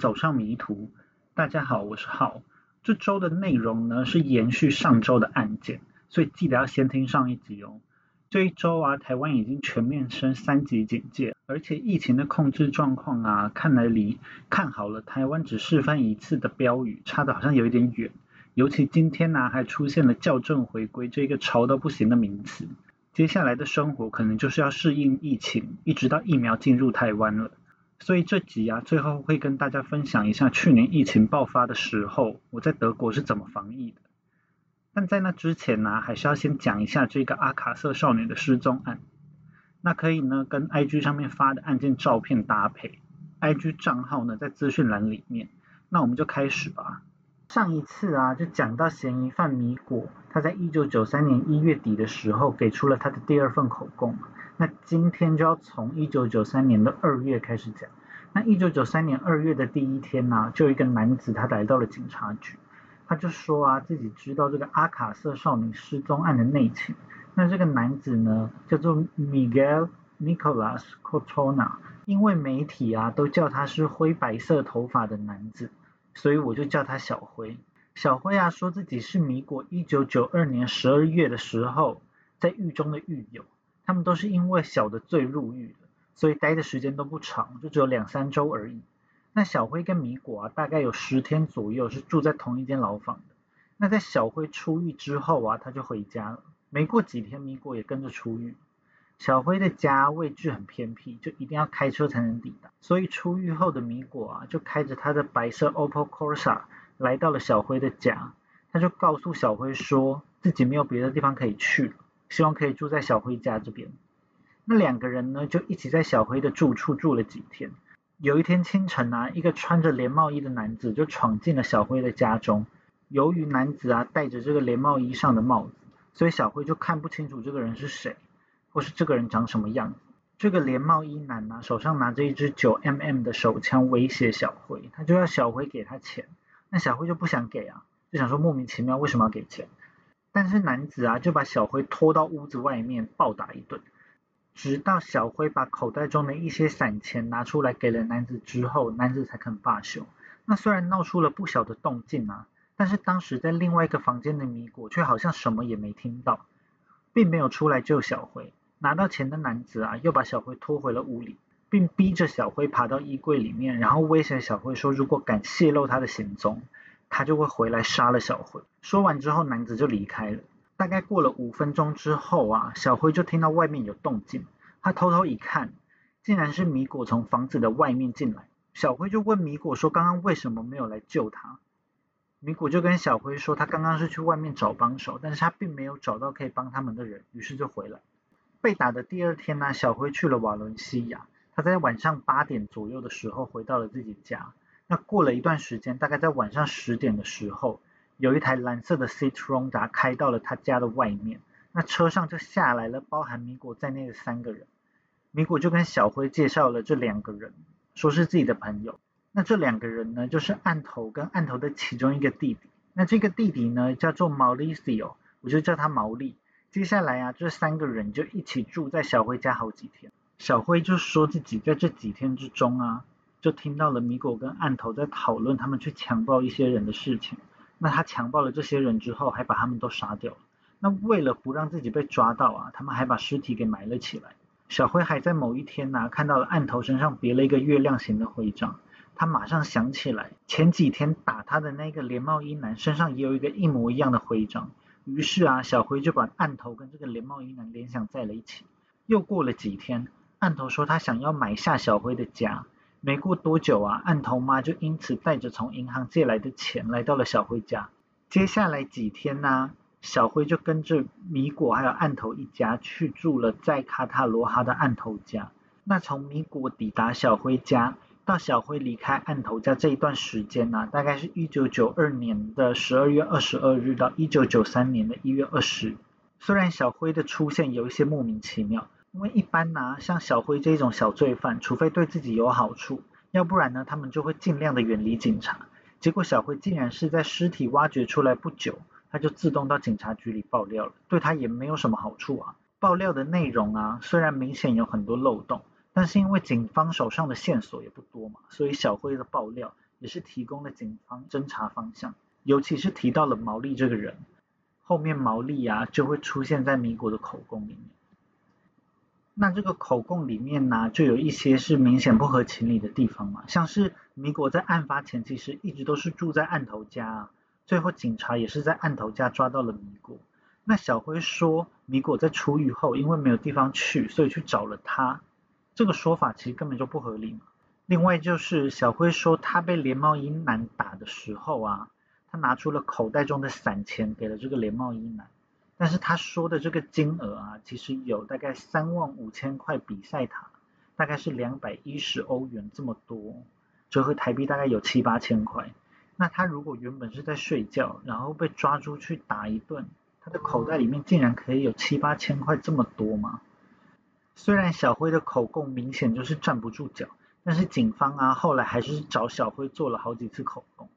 走上迷途。大家好，我是浩。这周的内容呢是延续上周的案件，所以记得要先听上一集哦。这一周啊，台湾已经全面升三级警戒，而且疫情的控制状况啊，看来离看好了台湾只示范一次的标语差的好像有一点远。尤其今天呢，还出现了校正回归这个潮到不行的名词。接下来的生活可能就是要适应疫情，一直到疫苗进入台湾了。所以这集啊，最后会跟大家分享一下去年疫情爆发的时候，我在德国是怎么防疫的。但在那之前呢，还是要先讲一下这个阿卡瑟少女的失踪案。那可以呢，跟 IG 上面发的案件照片搭配，IG 账号呢在资讯栏里面。那我们就开始吧。上一次啊，就讲到嫌疑犯米果，他在一九九三年一月底的时候，给出了他的第二份口供。那今天就要从一九九三年的二月开始讲。那一九九三年二月的第一天呢，就有一个男子他来到了警察局，他就说啊，自己知道这个阿卡瑟少女失踪案的内情。那这个男子呢，叫做 Miguel Nicolas Cortona，因为媒体啊都叫他是灰白色头发的男子。所以我就叫他小辉。小辉啊，说自己是米果一九九二年十二月的时候在狱中的狱友，他们都是因为小的罪入狱的，所以待的时间都不长，就只有两三周而已。那小辉跟米果啊，大概有十天左右是住在同一间牢房的。那在小辉出狱之后啊，他就回家了。没过几天，米果也跟着出狱。小辉的家位置很偏僻，就一定要开车才能抵达。所以出狱后的米果啊，就开着他的白色 Opel Corsa 来到了小辉的家。他就告诉小辉说自己没有别的地方可以去了，希望可以住在小辉家这边。那两个人呢，就一起在小辉的住处住了几天。有一天清晨啊，一个穿着连帽衣的男子就闯进了小辉的家中。由于男子啊戴着这个连帽衣上的帽子，所以小辉就看不清楚这个人是谁。或是这个人长什么样子？这个连帽衣男呢，手上拿着一支九 mm 的手枪威胁小辉，他就要小辉给他钱。那小辉就不想给啊，就想说莫名其妙为什么要给钱？但是男子啊就把小辉拖到屋子外面暴打一顿，直到小辉把口袋中的一些散钱拿出来给了男子之后，男子才肯罢休。那虽然闹出了不小的动静啊，但是当时在另外一个房间的米果却好像什么也没听到，并没有出来救小辉。拿到钱的男子啊，又把小辉拖回了屋里，并逼着小辉爬到衣柜里面，然后威胁小辉说，如果敢泄露他的行踪，他就会回来杀了小辉。说完之后，男子就离开了。大概过了五分钟之后啊，小辉就听到外面有动静，他偷偷一看，竟然是米果从房子的外面进来。小辉就问米果说，刚刚为什么没有来救他？米果就跟小辉说，他刚刚是去外面找帮手，但是他并没有找到可以帮他们的人，于是就回来。被打的第二天呢，小辉去了瓦伦西亚。他在晚上八点左右的时候回到了自己家。那过了一段时间，大概在晚上十点的时候，有一台蓝色的 Citroen 达开到了他家的外面。那车上就下来了包含米果在内的三个人。米果就跟小辉介绍了这两个人，说是自己的朋友。那这两个人呢，就是案头跟案头的其中一个弟弟。那这个弟弟呢，叫做毛利 cio，我就叫他毛利。接下来啊，这三个人就一起住在小辉家好几天。小辉就说自己在这几天之中啊，就听到了米果跟案头在讨论他们去强暴一些人的事情。那他强暴了这些人之后，还把他们都杀掉了。那为了不让自己被抓到啊，他们还把尸体给埋了起来。小辉还在某一天呐，看到了案头身上别了一个月亮形的徽章，他马上想起来前几天打他的那个连帽衣男身上也有一个一模一样的徽章。于是啊，小辉就把案头跟这个连帽衣男联想在了一起。又过了几天，案头说他想要买下小辉的家。没过多久啊，案头妈就因此带着从银行借来的钱来到了小辉家。接下来几天呢，小辉就跟着米果还有案头一家去住了在卡塔罗哈的案头家。那从米果抵达小辉家。到小辉离开案头家这一段时间呢，大概是一九九二年的十二月二十二日到一九九三年的一月二十。虽然小辉的出现有一些莫名其妙，因为一般呢，像小辉这种小罪犯，除非对自己有好处，要不然呢，他们就会尽量的远离警察。结果小辉竟然是在尸体挖掘出来不久，他就自动到警察局里爆料了，对他也没有什么好处啊。爆料的内容啊，虽然明显有很多漏洞。但是因为警方手上的线索也不多嘛，所以小辉的爆料也是提供了警方侦查方向，尤其是提到了毛利这个人，后面毛利啊就会出现在米果的口供里面。那这个口供里面呢，就有一些是明显不合情理的地方嘛，像是米果在案发前其实一直都是住在案头家，最后警察也是在案头家抓到了米果。那小辉说米果在出狱后因为没有地方去，所以去找了他。这个说法其实根本就不合理嘛。另外就是小辉说他被连帽衣男打的时候啊，他拿出了口袋中的散钱给了这个连帽衣男，但是他说的这个金额啊，其实有大概三万五千块比赛塔，大概是两百一十欧元这么多，折合台币大概有七八千块。那他如果原本是在睡觉，然后被抓出去打一顿，他的口袋里面竟然可以有七八千块这么多吗？虽然小辉的口供明显就是站不住脚，但是警方啊后来还是找小辉做了好几次口供。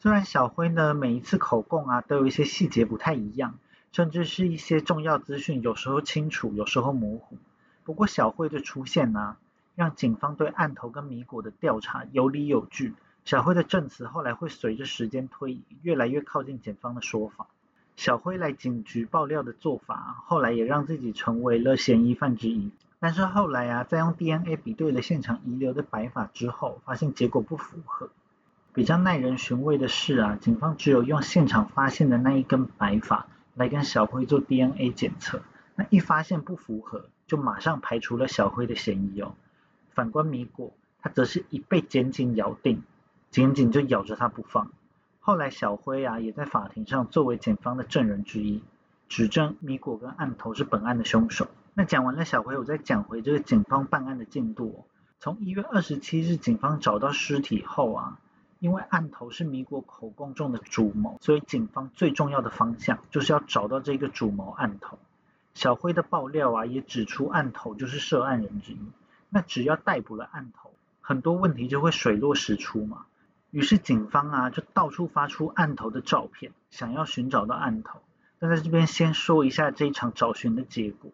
虽然小辉呢每一次口供啊都有一些细节不太一样，甚至是一些重要资讯有时候清楚，有时候模糊。不过小辉的出现呢，让警方对案头跟米果的调查有理有据。小辉的证词后来会随着时间推移，越来越靠近检方的说法。小辉来警局爆料的做法，后来也让自己成为了嫌疑犯之一。但是后来啊，在用 DNA 比对了现场遗留的白发之后，发现结果不符合。比较耐人寻味的是啊，警方只有用现场发现的那一根白发来跟小辉做 DNA 检测，那一发现不符合，就马上排除了小辉的嫌疑哦。反观米果，他则是一被检警咬定，检警就咬着他不放。后来小辉啊也在法庭上作为检方的证人之一，指证米果跟案头是本案的凶手。那讲完了小辉，我再讲回这个警方办案的进度哦。从一月二十七日警方找到尸体后啊，因为案头是米国口供中的主谋，所以警方最重要的方向就是要找到这个主谋案头。小辉的爆料啊也指出案头就是涉案人之一。那只要逮捕了案头，很多问题就会水落石出嘛。于是警方啊就到处发出案头的照片，想要寻找到案头。但在这边先说一下这一场找寻的结果，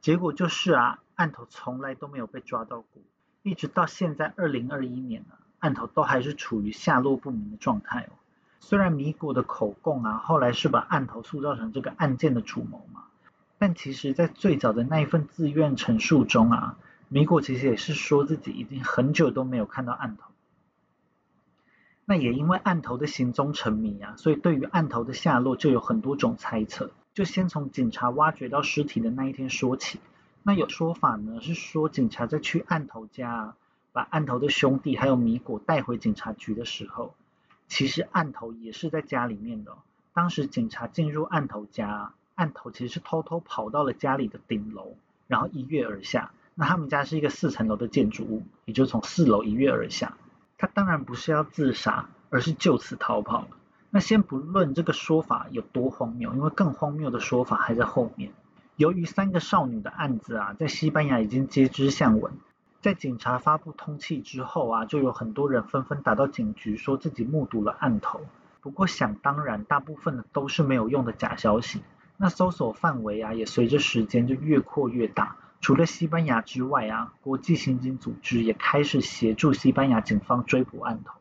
结果就是啊案头从来都没有被抓到过，一直到现在二零二一年了，案头都还是处于下落不明的状态哦。虽然米果的口供啊后来是把案头塑造成这个案件的主谋嘛，但其实在最早的那一份自愿陈述中啊，米果其实也是说自己已经很久都没有看到案头。那也因为案头的行踪成谜啊，所以对于案头的下落就有很多种猜测。就先从警察挖掘到尸体的那一天说起。那有说法呢，是说警察在去案头家，把案头的兄弟还有米果带回警察局的时候，其实案头也是在家里面的。当时警察进入案头家，案头其实是偷偷跑到了家里的顶楼，然后一跃而下。那他们家是一个四层楼的建筑物，也就从四楼一跃而下。他当然不是要自杀，而是就此逃跑。那先不论这个说法有多荒谬，因为更荒谬的说法还在后面。由于三个少女的案子啊，在西班牙已经接之向闻，在警察发布通缉之后啊，就有很多人纷纷打到警局，说自己目睹了案头。不过想当然，大部分的都是没有用的假消息。那搜索范围啊，也随着时间就越扩越大。除了西班牙之外啊，国际刑警组织也开始协助西班牙警方追捕案头。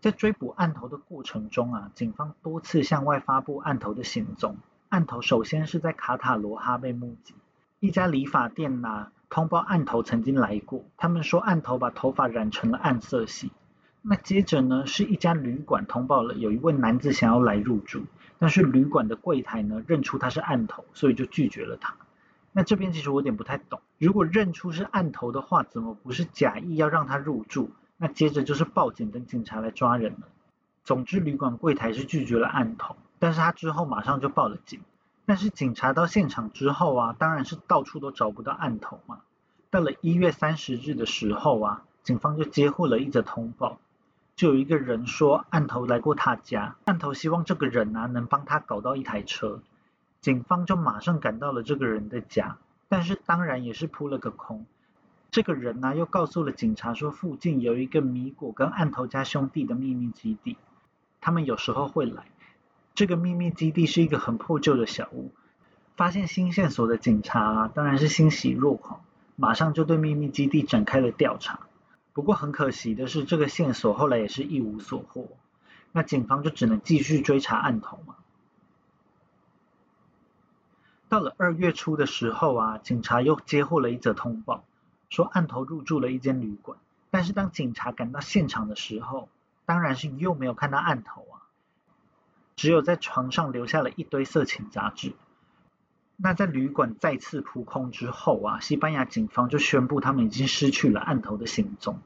在追捕案头的过程中啊，警方多次向外发布案头的行踪。案头首先是在卡塔罗哈被目击，一家理发店呐通报案头曾经来过，他们说案头把头发染成了暗色系。那接着呢，是一家旅馆通报了有一位男子想要来入住，但是旅馆的柜台呢认出他是案头，所以就拒绝了他。那这边其实我有点不太懂，如果认出是案头的话，怎么不是假意要让他入住？那接着就是报警等警察来抓人了。总之，旅馆柜台是拒绝了案头，但是他之后马上就报了警。但是警察到现场之后啊，当然是到处都找不到案头嘛。到了一月三十日的时候啊，警方就接获了一则通报，就有一个人说案头来过他家，案头希望这个人啊能帮他搞到一台车。警方就马上赶到了这个人的家，但是当然也是扑了个空。这个人呢又告诉了警察说，附近有一个米果跟案头家兄弟的秘密基地，他们有时候会来。这个秘密基地是一个很破旧的小屋。发现新线索的警察当然是欣喜若狂，马上就对秘密基地展开了调查。不过很可惜的是，这个线索后来也是一无所获。那警方就只能继续追查案头嘛。到了二月初的时候啊，警察又接获了一则通报，说案头入住了一间旅馆。但是当警察赶到现场的时候，当然是又没有看到案头啊，只有在床上留下了一堆色情杂志。那在旅馆再次扑空之后啊，西班牙警方就宣布他们已经失去了案头的行踪。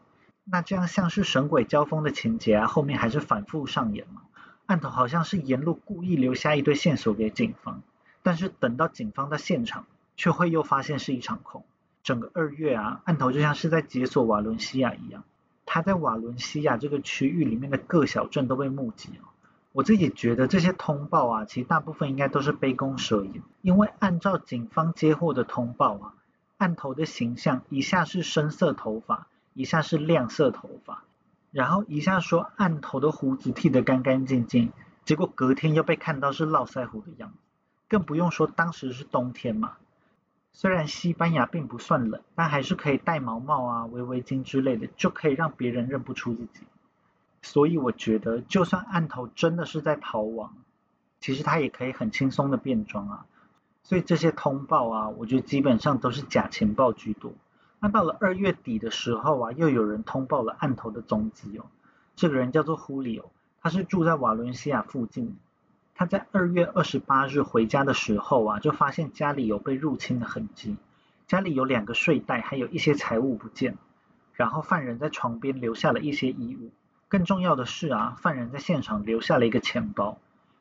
那这样像是神鬼交锋的情节啊，后面还是反复上演嘛。案头好像是沿路故意留下一堆线索给警方，但是等到警方到现场，却会又发现是一场空。整个二月啊，案头就像是在解锁瓦伦西亚一样，他在瓦伦西亚这个区域里面的各小镇都被目击了。我自己觉得这些通报啊，其实大部分应该都是杯弓蛇影，因为按照警方接获的通报啊，案头的形象一下是深色头发，一下是亮色头发，然后一下说案头的胡子剃得干干净净，结果隔天又被看到是络腮胡的样子，更不用说当时是冬天嘛。虽然西班牙并不算冷，但还是可以戴毛帽啊、围围巾之类的，就可以让别人认不出自己。所以我觉得，就算案头真的是在逃亡，其实他也可以很轻松的变装啊。所以这些通报啊，我觉得基本上都是假情报居多。那到了二月底的时候啊，又有人通报了案头的踪迹哦。这个人叫做胡里欧，他是住在瓦伦西亚附近。他在二月二十八日回家的时候啊，就发现家里有被入侵的痕迹，家里有两个睡袋，还有一些财物不见。然后犯人在床边留下了一些衣物，更重要的是啊，犯人在现场留下了一个钱包，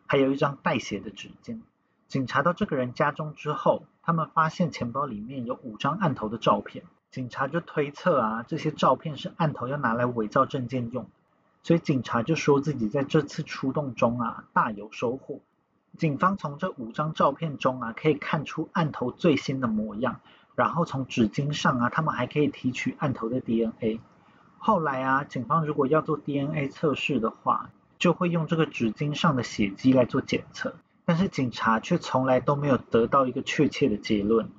还有一张带血的纸巾。警察到这个人家中之后，他们发现钱包里面有五张案头的照片，警察就推测啊，这些照片是案头要拿来伪造证件用。所以警察就说自己在这次出动中啊大有收获。警方从这五张照片中啊可以看出案头最新的模样，然后从纸巾上啊他们还可以提取案头的 DNA。后来啊警方如果要做 DNA 测试的话，就会用这个纸巾上的血迹来做检测，但是警察却从来都没有得到一个确切的结论。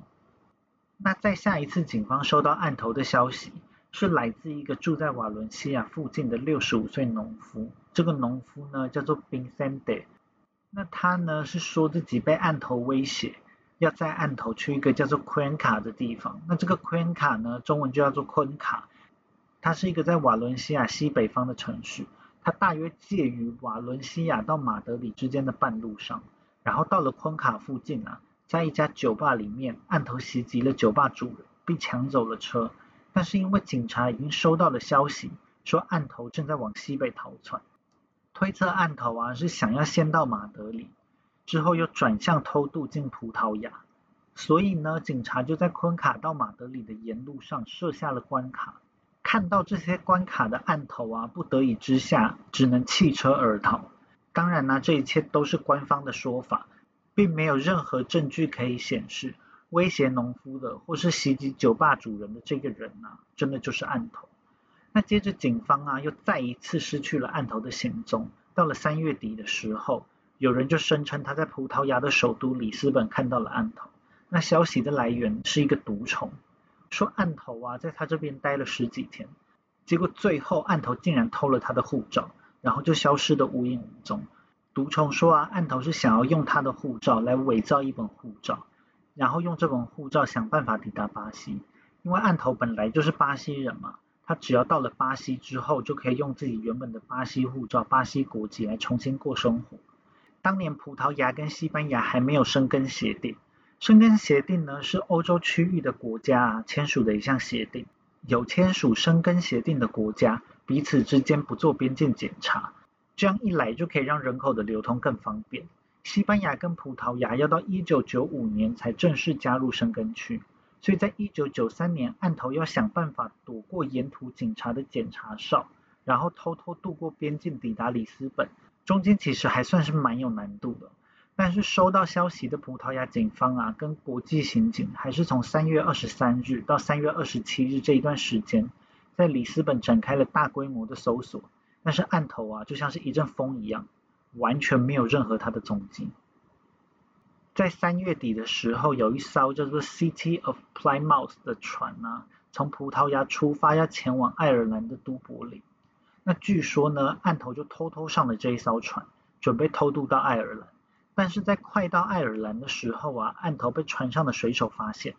那在下一次警方收到案头的消息。是来自一个住在瓦伦西亚附近的六十五岁农夫。这个农夫呢叫做 Bincente。那他呢是说自己被案头威胁，要在案头去一个叫做昆卡的地方。那这个昆卡呢，中文就叫做昆卡。它是一个在瓦伦西亚西北方的城市，它大约介于瓦伦西亚到马德里之间的半路上。然后到了昆卡附近啊，在一家酒吧里面，案头袭击了酒吧主人，并抢走了车。但是因为警察已经收到了消息，说案头正在往西北逃窜，推测案头啊是想要先到马德里，之后又转向偷渡进葡萄牙，所以呢，警察就在昆卡到马德里的沿路上设下了关卡。看到这些关卡的案头啊，不得已之下只能弃车而逃。当然呢，这一切都是官方的说法，并没有任何证据可以显示。威胁农夫的，或是袭击酒吧主人的这个人啊，真的就是案头。那接着警方啊，又再一次失去了案头的行踪。到了三月底的时候，有人就声称他在葡萄牙的首都里斯本看到了案头。那消息的来源是一个毒虫，说案头啊在他这边待了十几天，结果最后案头竟然偷了他的护照，然后就消失的无影无踪。毒虫说啊，案头是想要用他的护照来伪造一本护照。然后用这本护照想办法抵达巴西，因为案头本来就是巴西人嘛，他只要到了巴西之后，就可以用自己原本的巴西护照、巴西国籍来重新过生活。当年葡萄牙跟西班牙还没有生根协定，申根协定呢是欧洲区域的国家签署的一项协定，有签署申根协定的国家彼此之间不做边境检查，这样一来就可以让人口的流通更方便。西班牙跟葡萄牙要到一九九五年才正式加入申根区，所以在一九九三年，案头要想办法躲过沿途警察的检查哨，然后偷偷渡过边境抵达里斯本，中间其实还算是蛮有难度的。但是收到消息的葡萄牙警方啊，跟国际刑警还是从三月二十三日到三月二十七日这一段时间，在里斯本展开了大规模的搜索，但是案头啊，就像是一阵风一样。完全没有任何他的踪迹。在三月底的时候，有一艘叫做 City of Plymouth 的船呢，从葡萄牙出发，要前往爱尔兰的都柏林。那据说呢，案头就偷偷上了这一艘船，准备偷渡到爱尔兰。但是在快到爱尔兰的时候啊，案头被船上的水手发现，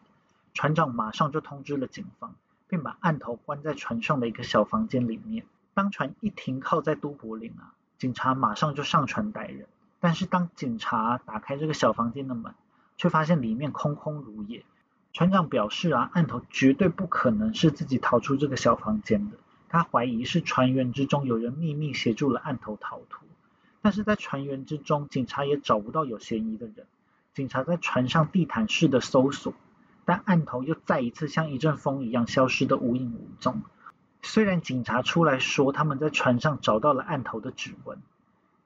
船长马上就通知了警方，并把案头关在船上的一个小房间里面。当船一停靠在都柏林啊，警察马上就上船逮人。但是当警察打开这个小房间的门，却发现里面空空如也。船长表示啊，案头绝对不可能是自己逃出这个小房间的，他怀疑是船员之中有人秘密协助了案头逃脱。但是在船员之中，警察也找不到有嫌疑的人。警察在船上地毯式的搜索，但案头又再一次像一阵风一样消失的无影无踪。虽然警察出来说他们在船上找到了案头的指纹。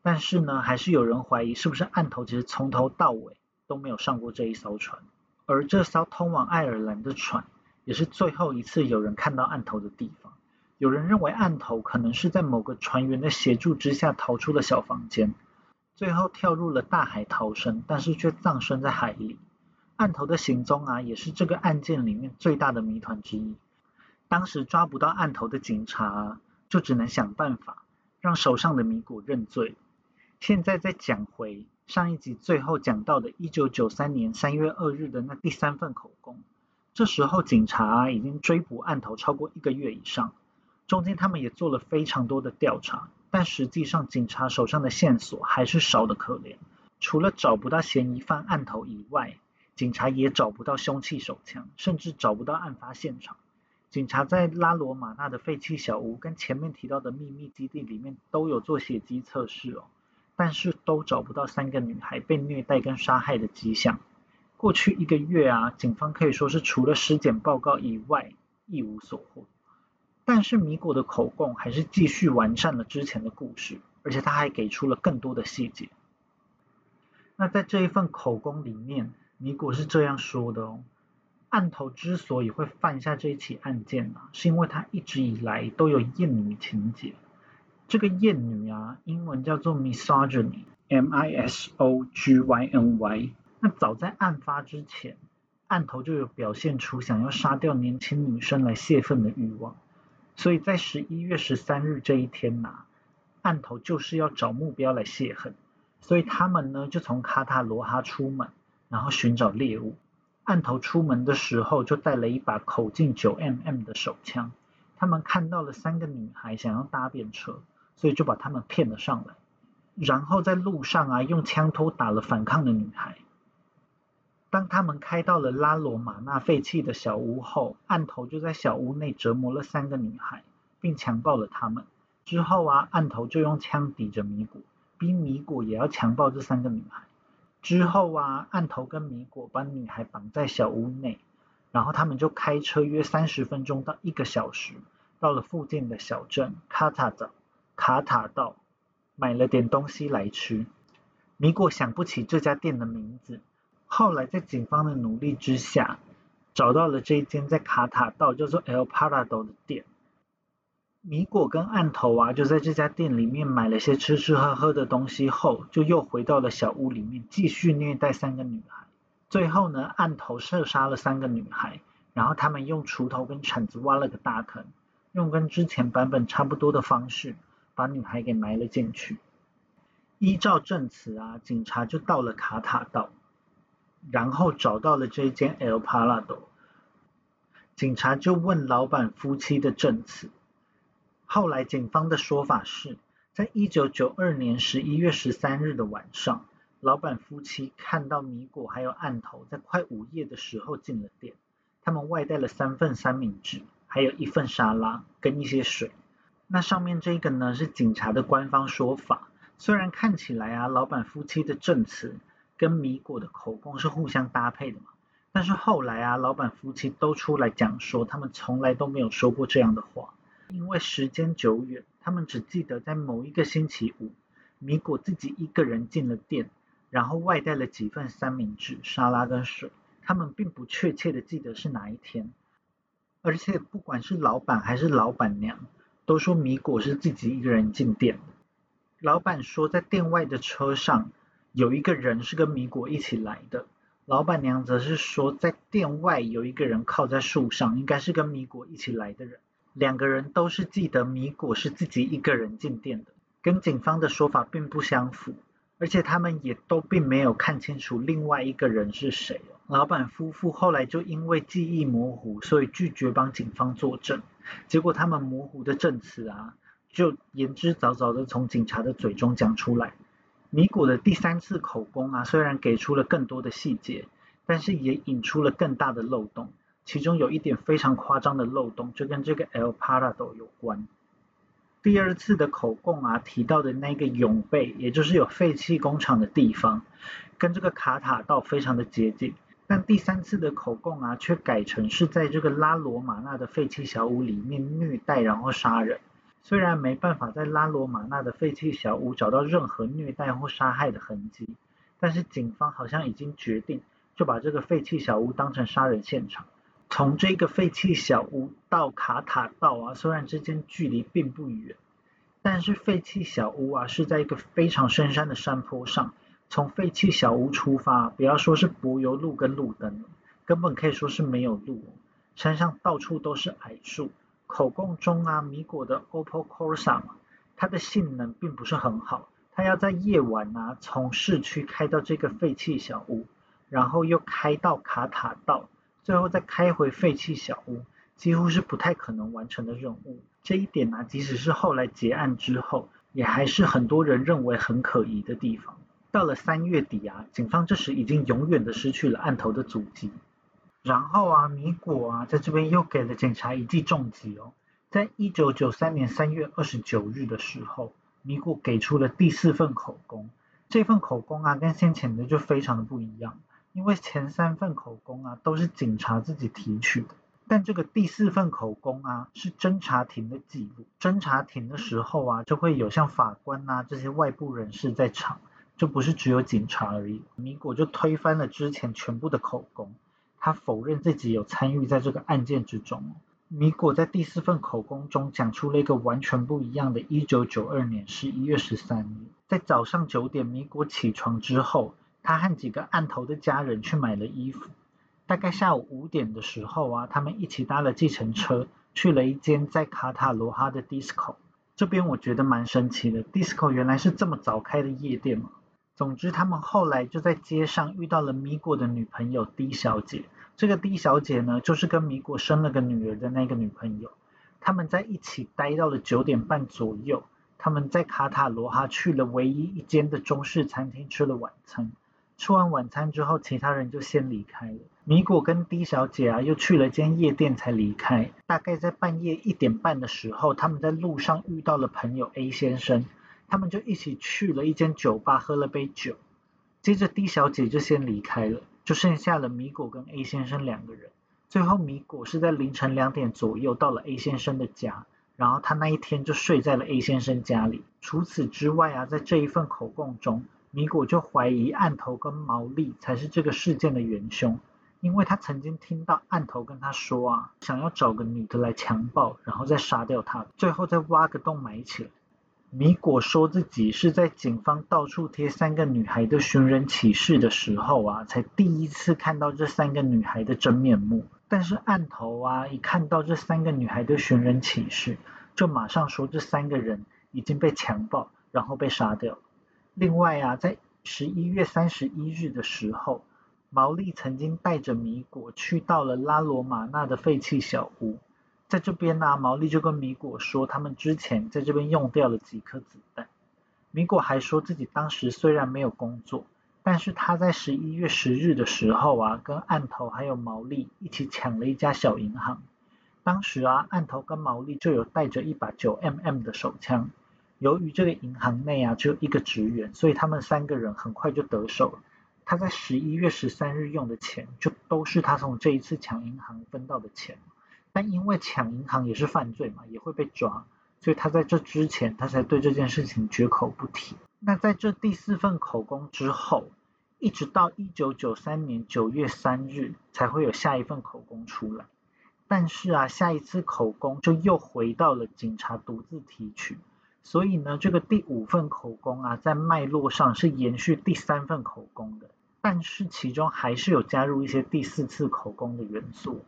但是呢，还是有人怀疑是不是案头其实从头到尾都没有上过这一艘船，而这艘通往爱尔兰的船也是最后一次有人看到案头的地方。有人认为案头可能是在某个船员的协助之下逃出了小房间，最后跳入了大海逃生，但是却葬身在海里。案头的行踪啊，也是这个案件里面最大的谜团之一。当时抓不到案头的警察，就只能想办法让手上的米谷认罪。现在再讲回上一集最后讲到的1993年3月2日的那第三份口供，这时候警察已经追捕案头超过一个月以上，中间他们也做了非常多的调查，但实际上警察手上的线索还是少得可怜，除了找不到嫌疑犯案头以外，警察也找不到凶器手枪，甚至找不到案发现场。警察在拉罗马纳的废弃小屋跟前面提到的秘密基地里面都有做血迹测试哦。但是都找不到三个女孩被虐待跟杀害的迹象。过去一个月啊，警方可以说是除了尸检报告以外一无所获。但是米果的口供还是继续完善了之前的故事，而且他还给出了更多的细节。那在这一份口供里面，米果是这样说的哦：案头之所以会犯下这一起案件啊，是因为他一直以来都有厌女情节。这个艳女啊，英文叫做 misogyny，M I S O G Y N Y。那早在案发之前，案头就有表现出想要杀掉年轻女生来泄愤的欲望。所以在十一月十三日这一天呐，案头就是要找目标来泄恨。所以他们呢就从卡塔罗哈出门，然后寻找猎物。案头出门的时候就带了一把口径九 mm 的手枪。他们看到了三个女孩想要搭便车。所以就把他们骗了上来，然后在路上啊用枪托打了反抗的女孩。当他们开到了拉罗马那废弃的小屋后，案头就在小屋内折磨了三个女孩，并强暴了她们。之后啊，案头就用枪抵着米果，逼米果也要强暴这三个女孩。之后啊，案头跟米果把女孩绑在小屋内，然后他们就开车约三十分钟到一个小时，到了附近的小镇卡塔岛。卡塔道买了点东西来吃，米果想不起这家店的名字。后来在警方的努力之下，找到了这一间在卡塔道叫做 El Parado 的店。米果跟案头啊就在这家店里面买了些吃吃喝喝的东西后，就又回到了小屋里面继续虐待三个女孩。最后呢，案头射杀了三个女孩，然后他们用锄头跟铲子挖了个大坑，用跟之前版本差不多的方式。把女孩给埋了进去。依照证词啊，警察就到了卡塔道，然后找到了这间 El Palado，。警察就问老板夫妻的证词。后来警方的说法是，在一九九二年十一月十三日的晚上，老板夫妻看到米果还有案头在快午夜的时候进了店，他们外带了三份三明治，还有一份沙拉跟一些水。那上面这个呢是警察的官方说法，虽然看起来啊老板夫妻的证词跟米果的口供是互相搭配的嘛，但是后来啊老板夫妻都出来讲说他们从来都没有说过这样的话，因为时间久远，他们只记得在某一个星期五，米果自己一个人进了店，然后外带了几份三明治、沙拉跟水，他们并不确切的记得是哪一天，而且不管是老板还是老板娘。都说米果是自己一个人进店。老板说，在店外的车上有一个人是跟米果一起来的。老板娘则是说，在店外有一个人靠在树上，应该是跟米果一起来的人。两个人都是记得米果是自己一个人进店的，跟警方的说法并不相符，而且他们也都并没有看清楚另外一个人是谁。老板夫妇后来就因为记忆模糊，所以拒绝帮警方作证。结果他们模糊的证词啊，就言之凿凿的从警察的嘴中讲出来。米果的第三次口供啊，虽然给出了更多的细节，但是也引出了更大的漏洞。其中有一点非常夸张的漏洞，就跟这个 El Parado 有关。第二次的口供啊，提到的那个永贝，也就是有废弃工厂的地方，跟这个卡塔道非常的接近。但第三次的口供啊，却改成是在这个拉罗马纳的废弃小屋里面虐待然后杀人。虽然没办法在拉罗马纳的废弃小屋找到任何虐待或杀害的痕迹，但是警方好像已经决定，就把这个废弃小屋当成杀人现场。从这个废弃小屋到卡塔道啊，虽然之间距离并不远，但是废弃小屋啊是在一个非常深山的山坡上。从废弃小屋出发，不要说是柏油路跟路灯，根本可以说是没有路。山上到处都是矮树。口供中啊，米果的 OPPO Corsa，它的性能并不是很好，它要在夜晚啊，从市区开到这个废弃小屋，然后又开到卡塔道，最后再开回废弃小屋，几乎是不太可能完成的任务。这一点呢，即使是后来结案之后，也还是很多人认为很可疑的地方。到了三月底啊，警方这时已经永远的失去了案头的足迹。然后啊，米果啊，在这边又给了警察一记重击哦。在一九九三年三月二十九日的时候，米果给出了第四份口供。这份口供啊，跟先前的就非常的不一样，因为前三份口供啊都是警察自己提取的，但这个第四份口供啊是侦查庭的记录。侦查庭的时候啊，就会有像法官呐这些外部人士在场，就不是只有警察而已。米果就推翻了之前全部的口供。他否认自己有参与在这个案件之中。米果在第四份口供中讲出了一个完全不一样的。一九九二年十一月十三日，在早上九点，米果起床之后，他和几个案头的家人去买了衣服。大概下午五点的时候啊，他们一起搭了计程车，去了一间在卡塔罗哈的 disco。这边我觉得蛮神奇的，disco 原来是这么早开的夜店嘛。总之，他们后来就在街上遇到了米果的女朋友 D 小姐。这个 D 小姐呢，就是跟米果生了个女儿的那个女朋友。他们在一起待到了九点半左右。他们在卡塔罗哈去了唯一一间的中式餐厅吃了晚餐。吃完晚餐之后，其他人就先离开了。米果跟 D 小姐啊，又去了间夜店才离开。大概在半夜一点半的时候，他们在路上遇到了朋友 A 先生。他们就一起去了一间酒吧，喝了杯酒。接着 D 小姐就先离开了，就剩下了米果跟 A 先生两个人。最后米果是在凌晨两点左右到了 A 先生的家，然后他那一天就睡在了 A 先生家里。除此之外啊，在这一份口供中，米果就怀疑案头跟毛利才是这个事件的元凶，因为他曾经听到案头跟他说啊，想要找个女的来强暴，然后再杀掉他，最后再挖个洞埋起来。米果说自己是在警方到处贴三个女孩的寻人启事的时候啊，才第一次看到这三个女孩的真面目。但是案头啊，一看到这三个女孩的寻人启事，就马上说这三个人已经被强暴，然后被杀掉。另外啊，在十一月三十一日的时候，毛利曾经带着米果去到了拉罗马纳的废弃小屋。在这边呢，毛利就跟米果说，他们之前在这边用掉了几颗子弹。米果还说自己当时虽然没有工作，但是他在十一月十日的时候啊，跟案头还有毛利一起抢了一家小银行。当时啊，案头跟毛利就有带着一把九 mm 的手枪。由于这个银行内啊只有一个职员，所以他们三个人很快就得手了。他在十一月十三日用的钱，就都是他从这一次抢银行分到的钱。但因为抢银行也是犯罪嘛，也会被抓，所以他在这之前，他才对这件事情绝口不提。那在这第四份口供之后，一直到一九九三年九月三日，才会有下一份口供出来。但是啊，下一次口供就又回到了警察独自提取，所以呢，这个第五份口供啊，在脉络上是延续第三份口供的，但是其中还是有加入一些第四次口供的元素。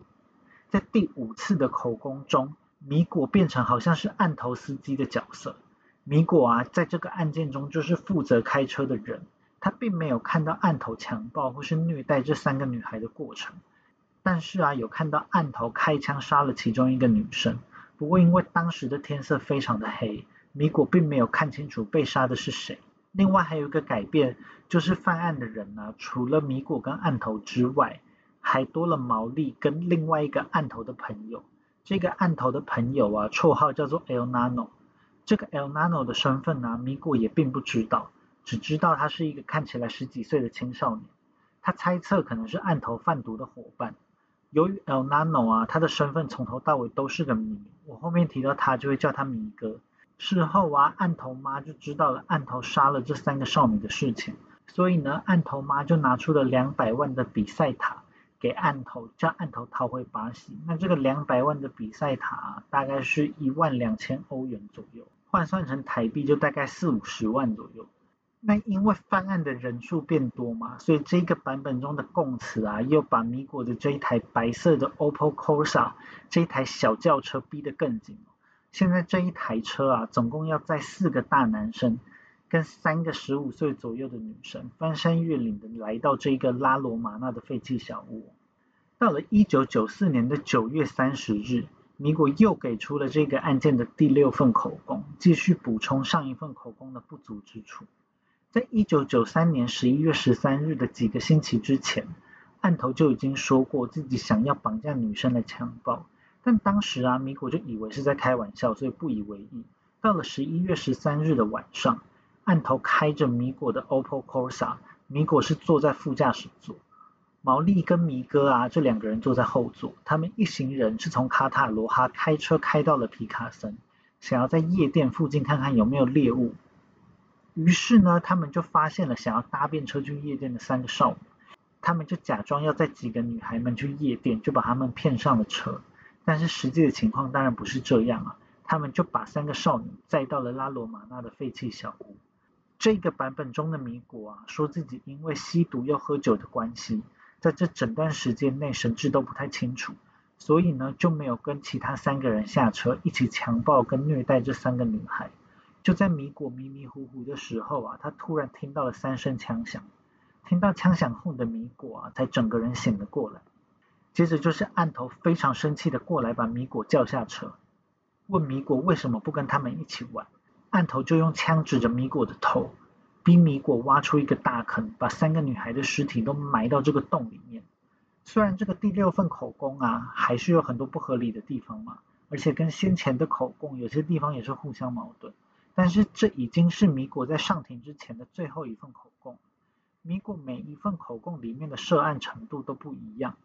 在第五次的口供中，米果变成好像是案头司机的角色。米果啊，在这个案件中就是负责开车的人，他并没有看到案头强暴或是虐待这三个女孩的过程，但是啊，有看到案头开枪杀了其中一个女生。不过因为当时的天色非常的黑，米果并没有看清楚被杀的是谁。另外还有一个改变，就是犯案的人呢，除了米果跟案头之外，还多了毛利跟另外一个案头的朋友。这个案头的朋友啊，绰号叫做 El Nano。这个 El Nano 的身份呢，米果也并不知道，只知道他是一个看起来十几岁的青少年。他猜测可能是案头贩毒的伙伴。由于 El Nano 啊，他的身份从头到尾都是个谜。我后面提到他就会叫他米哥。事后啊，案头妈就知道了案头杀了这三个少女的事情，所以呢，案头妈就拿出了两百万的比赛塔给案头，叫案头逃回巴西。那这个两百万的比赛塔大概是一万两千欧元左右，换算成台币就大概四五十万左右。那因为犯案的人数变多嘛，所以这个版本中的供词啊，又把米果的这一台白色的 OPPO Corsa 这一台小轿车逼得更紧。现在这一台车啊，总共要载四个大男生跟三个十五岁左右的女生，翻山越岭的来到这个拉罗马纳的废弃小屋。到了一九九四年的九月三十日，米果又给出了这个案件的第六份口供，继续补充上一份口供的不足之处。在一九九三年十一月十三日的几个星期之前，案头就已经说过自己想要绑架女生来强暴。但当时啊，米果就以为是在开玩笑，所以不以为意。到了十一月十三日的晚上，案头开着米果的 Opel Corsa，米果是坐在副驾驶座，毛利跟米哥啊这两个人坐在后座。他们一行人是从卡塔罗哈开车开到了皮卡森，想要在夜店附近看看有没有猎物。于是呢，他们就发现了想要搭便车去夜店的三个少女，他们就假装要载几个女孩们去夜店，就把他们骗上了车。但是实际的情况当然不是这样啊，他们就把三个少女载到了拉罗马纳的废弃小屋。这个版本中的米果啊，说自己因为吸毒又喝酒的关系，在这整段时间内神志都不太清楚，所以呢就没有跟其他三个人下车一起强暴跟虐待这三个女孩。就在米果迷迷糊糊的时候啊，他突然听到了三声枪响，听到枪响后的米果啊，才整个人醒了过来。接着就是案头非常生气的过来把米果叫下车，问米果为什么不跟他们一起玩。探头就用枪指着米果的头，逼米果挖出一个大坑，把三个女孩的尸体都埋到这个洞里面。虽然这个第六份口供啊，还是有很多不合理的地方嘛，而且跟先前的口供有些地方也是互相矛盾，但是这已经是米果在上庭之前的最后一份口供。米果每一份口供里面的涉案程度都不一样。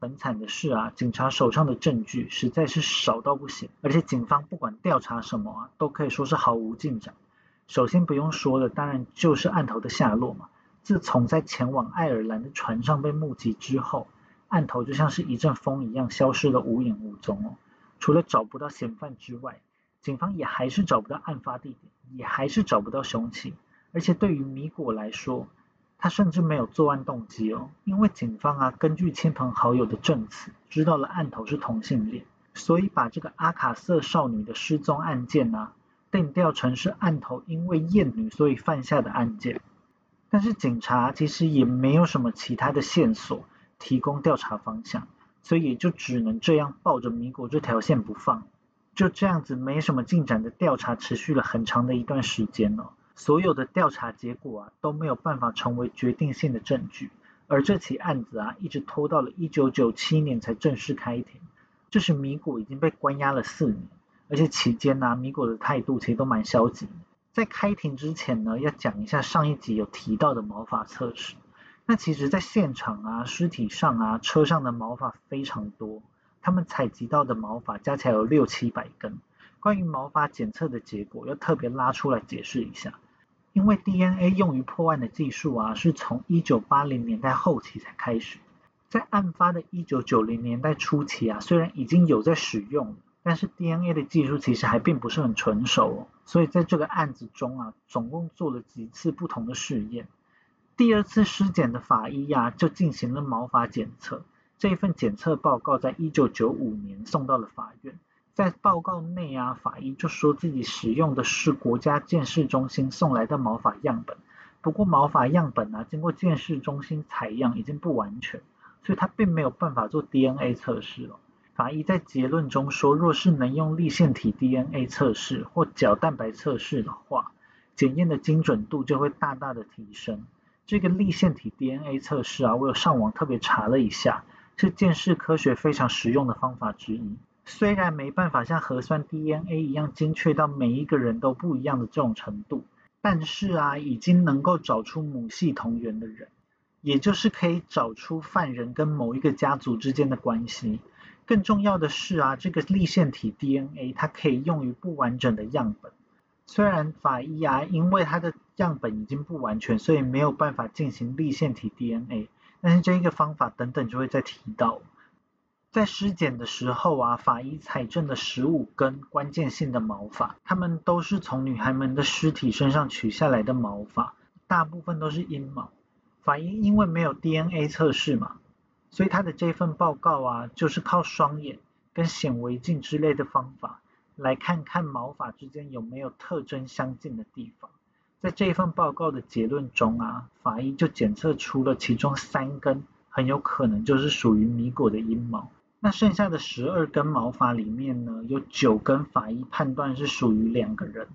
很惨的是啊，警察手上的证据实在是少到不行，而且警方不管调查什么啊，都可以说是毫无进展。首先不用说的，当然就是案头的下落嘛。自从在前往爱尔兰的船上被目击之后，案头就像是一阵风一样消失的无影无踪哦。除了找不到嫌犯之外，警方也还是找不到案发地点，也还是找不到凶器。而且对于米果来说，他甚至没有作案动机哦，因为警方啊根据亲朋好友的证词，知道了案头是同性恋，所以把这个阿卡瑟少女的失踪案件啊定调成是案头因为厌女所以犯下的案件。但是警察其实也没有什么其他的线索提供调查方向，所以也就只能这样抱着米果这条线不放，就这样子没什么进展的调查持续了很长的一段时间了。所有的调查结果啊都没有办法成为决定性的证据，而这起案子啊一直拖到了一九九七年才正式开庭。这时米果已经被关押了四年，而且期间呢米果的态度其实都蛮消极。在开庭之前呢，要讲一下上一集有提到的毛发测试。那其实，在现场啊、尸体上啊、车上的毛发非常多，他们采集到的毛发加起来有六七百根。关于毛发检测的结果，要特别拉出来解释一下。因为 DNA 用于破案的技术啊，是从一九八零年代后期才开始。在案发的一九九零年代初期啊，虽然已经有在使用，但是 DNA 的技术其实还并不是很成熟，所以在这个案子中啊，总共做了几次不同的试验。第二次尸检的法医呀，就进行了毛发检测。这一份检测报告在一九九五年送到了法院。在报告内啊，法医就说自己使用的是国家鉴识中心送来的毛发样本。不过毛发样本啊，经过鉴识中心采样已经不完全，所以他并没有办法做 DNA 测试了。法医在结论中说，若是能用立腺体 DNA 测试或角蛋白测试的话，检验的精准度就会大大的提升。这个立腺体 DNA 测试啊，我有上网特别查了一下，是鉴识科学非常实用的方法之一。虽然没办法像核酸 DNA 一样精确到每一个人都不一样的这种程度，但是啊，已经能够找出母系同源的人，也就是可以找出犯人跟某一个家族之间的关系。更重要的是啊，这个立腺体 DNA 它可以用于不完整的样本。虽然法医啊，因为它的样本已经不完全，所以没有办法进行立腺体 DNA，但是这一个方法等等就会再提到。在尸检的时候啊，法医采证了十五根关键性的毛发，它们都是从女孩们的尸体身上取下来的毛发，大部分都是阴毛。法医因为没有 DNA 测试嘛。所以他的这份报告啊，就是靠双眼跟显微镜之类的方法，来看看毛发之间有没有特征相近的地方。在这一份报告的结论中啊，法医就检测出了其中三根很有可能就是属于米果的阴毛。那剩下的十二根毛发里面呢，有九根法医判断是属于两个人，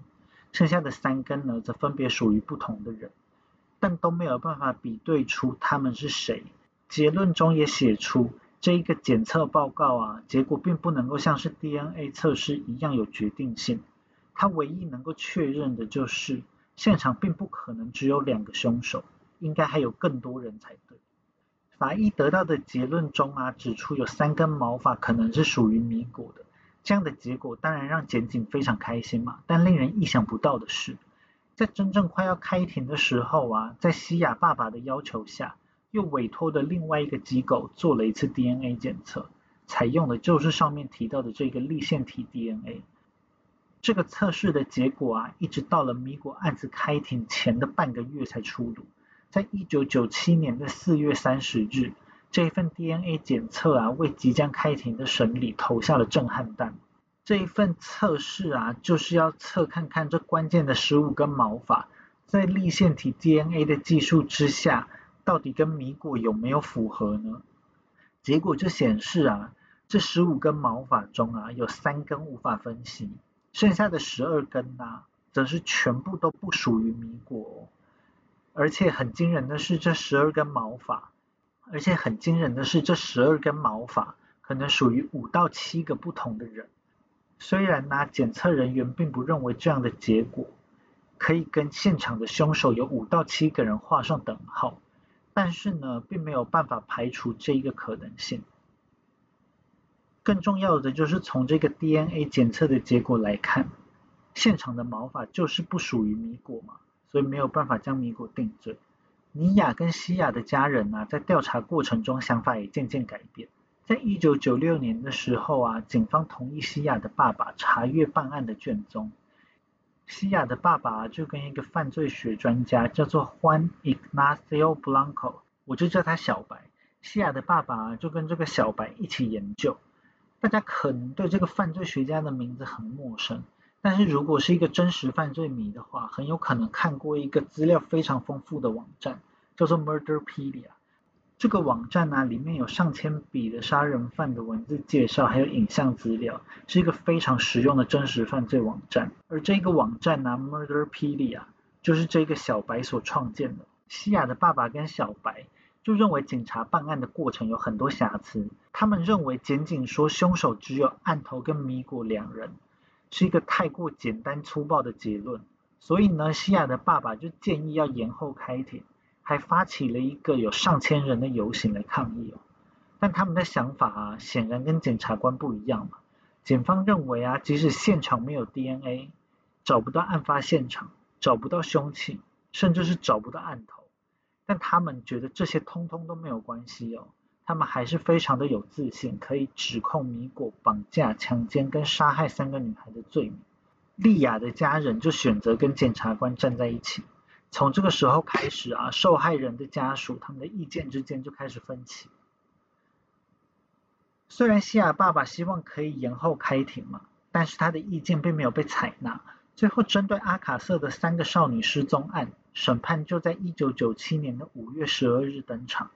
剩下的三根呢，则分别属于不同的人，但都没有办法比对出他们是谁。结论中也写出，这一个检测报告啊，结果并不能够像是 DNA 测试一样有决定性。它唯一能够确认的就是，现场并不可能只有两个凶手，应该还有更多人才。法医得到的结论中啊，指出有三根毛发可能是属于米果的。这样的结果当然让检警非常开心嘛，但令人意想不到的是，在真正快要开庭的时候啊，在西亚爸爸的要求下。又委托的另外一个机构做了一次 DNA 检测，采用的就是上面提到的这个立腺体 DNA。这个测试的结果啊，一直到了米果案子开庭前的半个月才出炉。在一九九七年的四月三十日，这一份 DNA 检测啊，为即将开庭的审理投下了震撼弹。这一份测试啊，就是要测看看这关键的十五根毛发，在立腺体 DNA 的技术之下。到底跟米果有没有符合呢？结果就显示啊，这十五根毛发中啊，有三根无法分析，剩下的十二根呢，则是全部都不属于米果。而且很惊人的是，这十二根毛发，而且很惊人的是，这十二根毛发可能属于五到七个不同的人。虽然呢，检测人员并不认为这样的结果可以跟现场的凶手有五到七个人画上等号。但是呢，并没有办法排除这一个可能性。更重要的就是从这个 DNA 检测的结果来看，现场的毛发就是不属于米果嘛，所以没有办法将米果定罪。尼亚跟西亚的家人啊，在调查过程中想法也渐渐改变。在一九九六年的时候啊，警方同意西亚的爸爸查阅办案的卷宗。西亚的爸爸就跟一个犯罪学专家叫做 Juan Ignacio Blanco，我就叫他小白。西亚的爸爸就跟这个小白一起研究。大家可能对这个犯罪学家的名字很陌生，但是如果是一个真实犯罪迷的话，很有可能看过一个资料非常丰富的网站，叫做 Murderpedia。这个网站呢，里面有上千笔的杀人犯的文字介绍，还有影像资料，是一个非常实用的真实犯罪网站。而这个网站呢，Murderpedia，就是这个小白所创建的。西亚的爸爸跟小白就认为警察办案的过程有很多瑕疵，他们认为仅仅说凶手只有案头跟米果两人，是一个太过简单粗暴的结论。所以呢，西亚的爸爸就建议要延后开庭。还发起了一个有上千人的游行来抗议哦，但他们的想法啊，显然跟检察官不一样嘛。检方认为啊，即使现场没有 DNA，找不到案发现场，找不到凶器，甚至是找不到案头，但他们觉得这些通通都没有关系哦。他们还是非常的有自信，可以指控米果绑架、强奸跟杀害三个女孩的罪名。莉亚的家人就选择跟检察官站在一起。从这个时候开始啊，受害人的家属他们的意见之间就开始分歧。虽然西亚爸爸希望可以延后开庭嘛，但是他的意见并没有被采纳。最后，针对阿卡瑟的三个少女失踪案，审判就在一九九七年的五月十二日登场。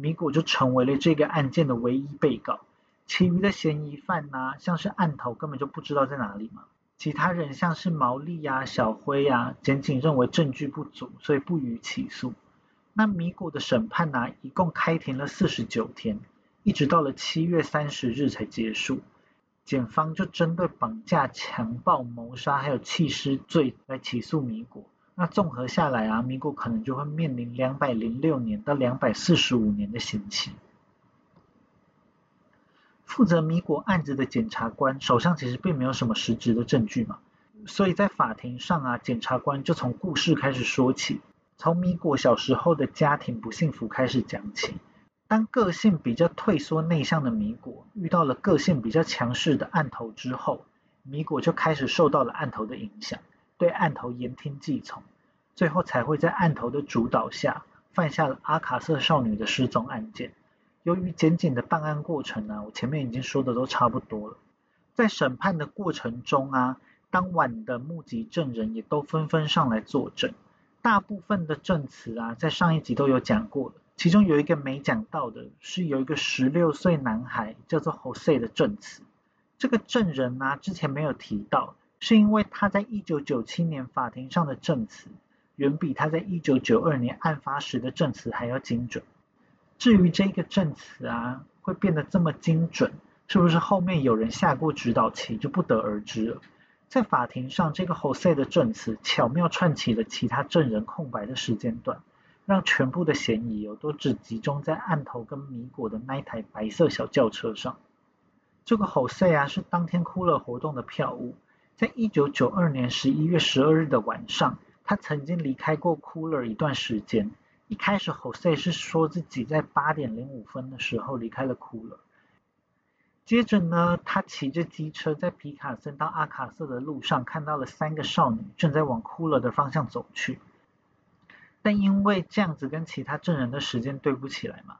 米果就成为了这个案件的唯一被告，其余的嫌疑犯呢，像是案头根本就不知道在哪里嘛。其他人像是毛利呀、小辉呀，检警认为证据不足，所以不予起诉。那米果的审判呢，一共开庭了四十九天，一直到了七月三十日才结束。检方就针对绑架、强暴、谋杀还有弃尸罪来起诉米果。那综合下来啊，米果可能就会面临两百零六年到两百四十五年的刑期。负责米果案子的检察官手上其实并没有什么实质的证据嘛，所以在法庭上啊，检察官就从故事开始说起，从米果小时候的家庭不幸福开始讲起。当个性比较退缩内向的米果遇到了个性比较强势的案头之后，米果就开始受到了案头的影响。对案头言听计从，最后才会在案头的主导下犯下了阿卡瑟少女的失踪案件。由于检警的办案过程呢，我前面已经说的都差不多了。在审判的过程中啊，当晚的目击证人也都纷纷上来作证。大部分的证词啊，在上一集都有讲过了。其中有一个没讲到的，是有一个十六岁男孩叫做 Jose 的证词。这个证人呢，之前没有提到。是因为他在一九九七年法庭上的证词，远比他在一九九二年案发时的证词还要精准。至于这个证词啊，会变得这么精准，是不是后面有人下过指导棋，就不得而知了。在法庭上，这个 Jose 的证词巧妙串起了其他证人空白的时间段，让全部的嫌疑哦都只集中在案头跟米果的那一台白色小轿车上。这个 Jose 啊，是当天哭了活动的票务。在一九九二年十一月十二日的晚上，他曾经离开过 Cooler 一段时间。一开始，Jose 是说自己在八点零五分的时候离开了 Cooler。接着呢，他骑着机车在皮卡森到阿卡瑟的路上，看到了三个少女正在往 Cooler 的方向走去。但因为这样子跟其他证人的时间对不起来嘛。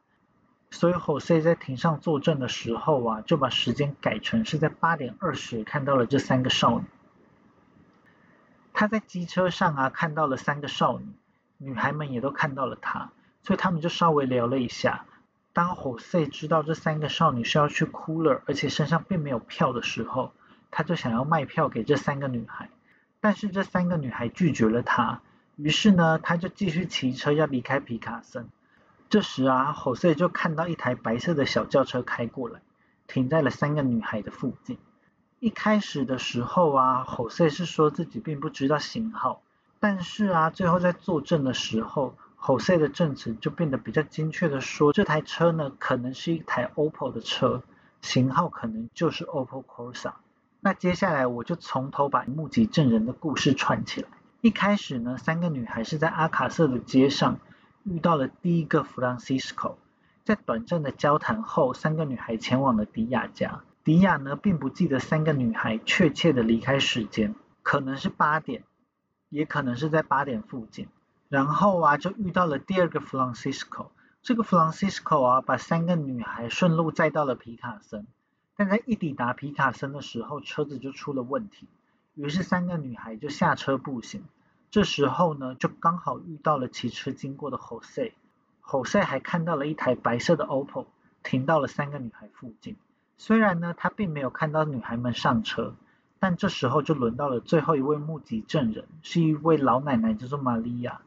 所以 Jose 在庭上作证的时候啊，就把时间改成是在八点二十看到了这三个少女。他在机车上啊看到了三个少女，女孩们也都看到了他，所以他们就稍微聊了一下。当 Jose 知道这三个少女是要去 Cooler，而且身上并没有票的时候，他就想要卖票给这三个女孩，但是这三个女孩拒绝了他。于是呢，他就继续骑车要离开皮卡森。这时啊，Jose 就看到一台白色的小轿车开过来，停在了三个女孩的附近。一开始的时候啊，Jose 是说自己并不知道型号，但是啊，最后在作证的时候，Jose 的证词就变得比较精确的说，这台车呢可能是一台 OPPO 的车，型号可能就是 OPPO Corsa。那接下来我就从头把目击证人的故事串起来。一开始呢，三个女孩是在阿卡瑟的街上。遇到了第一个 Francisco，在短暂的交谈后，三个女孩前往了迪亚家。迪亚呢，并不记得三个女孩确切的离开时间，可能是八点，也可能是在八点附近。然后啊，就遇到了第二个 Francisco。这个 Francisco 啊，把三个女孩顺路载到了皮卡森。但在一抵达皮卡森的时候，车子就出了问题，于是三个女孩就下车步行。这时候呢，就刚好遇到了骑车经过的 Jose，Jose 还看到了一台白色的 OPPO 停到了三个女孩附近。虽然呢，他并没有看到女孩们上车，但这时候就轮到了最后一位目击证人，是一位老奶奶，叫做玛利亚。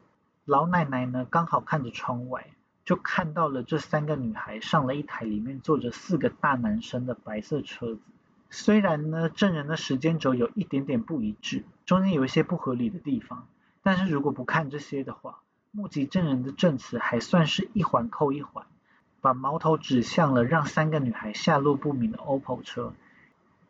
老奶奶呢，刚好看着窗外，就看到了这三个女孩上了一台里面坐着四个大男生的白色车子。虽然呢，证人的时间轴有一点点不一致，中间有一些不合理的地方，但是如果不看这些的话，目击证人的证词还算是一环扣一环，把矛头指向了让三个女孩下落不明的 OPPO 车，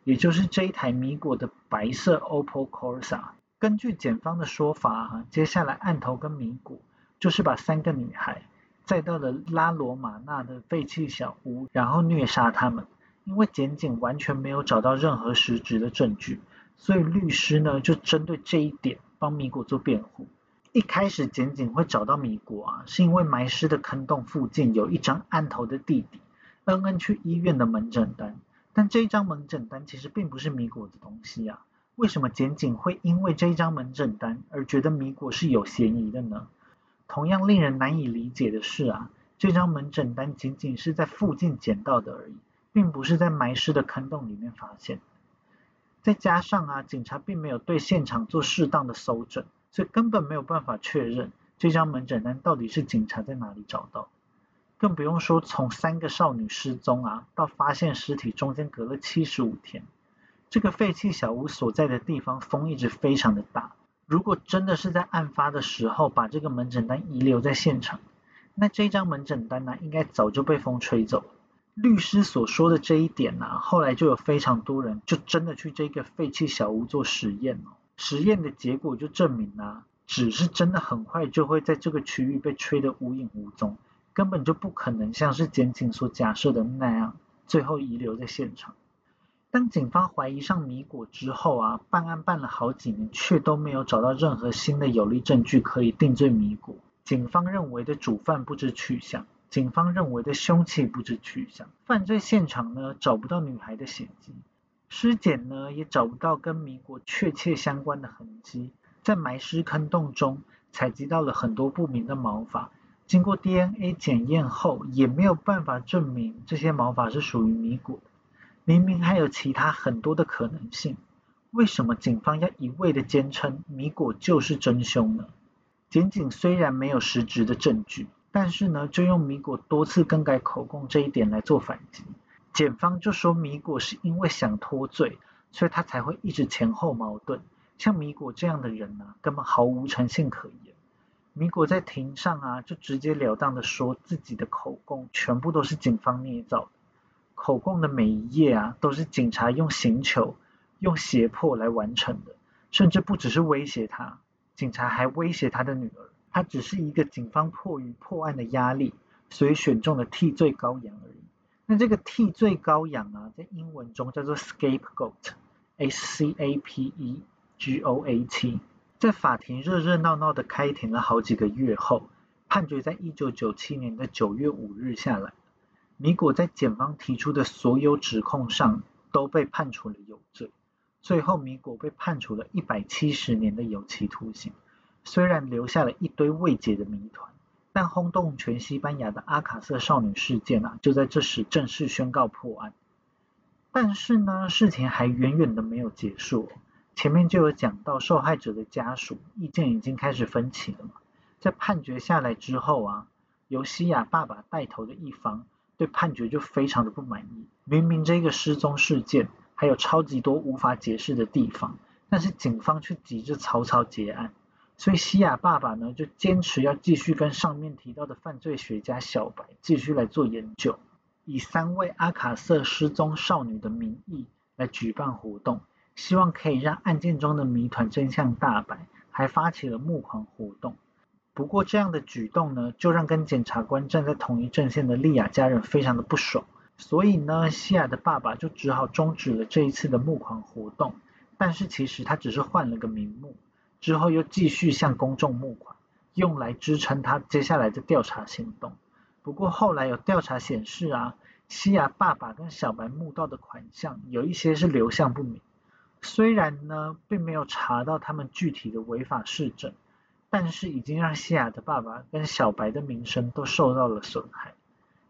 也就是这一台米果的白色 OPPO Corsa。根据检方的说法，接下来案头跟米果就是把三个女孩载到了拉罗马纳的废弃小屋，然后虐杀他们。因为检警完全没有找到任何实质的证据，所以律师呢就针对这一点帮米果做辩护。一开始检警会找到米果啊，是因为埋尸的坑洞附近有一张案头的弟弟，恩恩去医院的门诊单。但这一张门诊单其实并不是米果的东西啊。为什么检警会因为这一张门诊单而觉得米果是有嫌疑的呢？同样令人难以理解的是啊，这张门诊单仅仅是在附近捡到的而已。并不是在埋尸的坑洞里面发现，再加上啊，警察并没有对现场做适当的搜证，所以根本没有办法确认这张门诊单到底是警察在哪里找到。更不用说从三个少女失踪啊到发现尸体中间隔了七十五天，这个废弃小屋所在的地方风一直非常的大。如果真的是在案发的时候把这个门诊单遗留在现场，那这张门诊单呢，应该早就被风吹走了。律师所说的这一点呢，后来就有非常多人就真的去这个废弃小屋做实验哦。实验的结果就证明啊，纸是真的很快就会在这个区域被吹得无影无踪，根本就不可能像是检警所假设的那样，最后遗留在现场。当警方怀疑上米果之后啊，办案办了好几年，却都没有找到任何新的有力证据可以定罪米果。警方认为的主犯不知去向。警方认为的凶器不知去向，犯罪现场呢找不到女孩的血迹，尸检呢也找不到跟米果确切相关的痕迹，在埋尸坑洞中采集到了很多不明的毛发，经过 DNA 检验后也没有办法证明这些毛发是属于米果的，明明还有其他很多的可能性，为什么警方要一味的坚称米果就是真凶呢？检警虽然没有实质的证据。但是呢，就用米果多次更改口供这一点来做反击。检方就说米果是因为想脱罪，所以他才会一直前后矛盾。像米果这样的人呢，根本毫无诚信可言。米果在庭上啊，就直截了当的说自己的口供全部都是警方捏造的。口供的每一页啊，都是警察用刑求、用胁迫来完成的，甚至不只是威胁他，警察还威胁他的女儿。他只是一个警方迫于破案的压力，所以选中了替罪羔羊而已。那这个替罪羔羊啊，在英文中叫做 scapegoat，s c a p e g o a t。在法庭热热闹闹的开庭了好几个月后，判决在一九九七年的九月五日下来。米果在检方提出的所有指控上都被判处了有罪，最后米果被判处了一百七十年的有期徒刑。虽然留下了一堆未解的谜团，但轰动全西班牙的阿卡瑟少女事件啊，就在这时正式宣告破案。但是呢，事情还远远的没有结束。前面就有讲到，受害者的家属意见已经开始分歧了嘛。在判决下来之后啊，由西亚爸爸带头的一方对判决就非常的不满意。明明这个失踪事件还有超级多无法解释的地方，但是警方却急着草草结案。所以西亚爸爸呢，就坚持要继续跟上面提到的犯罪学家小白继续来做研究，以三位阿卡瑟失踪少女的名义来举办活动，希望可以让案件中的谜团真相大白，还发起了募款活动。不过这样的举动呢，就让跟检察官站在同一阵线的莉亚家人非常的不爽，所以呢，西亚的爸爸就只好终止了这一次的募款活动。但是其实他只是换了个名目。之后又继续向公众募款，用来支撑他接下来的调查行动。不过后来有调查显示啊，西亚爸爸跟小白募到的款项有一些是流向不明。虽然呢，并没有查到他们具体的违法事证，但是已经让西亚的爸爸跟小白的名声都受到了损害。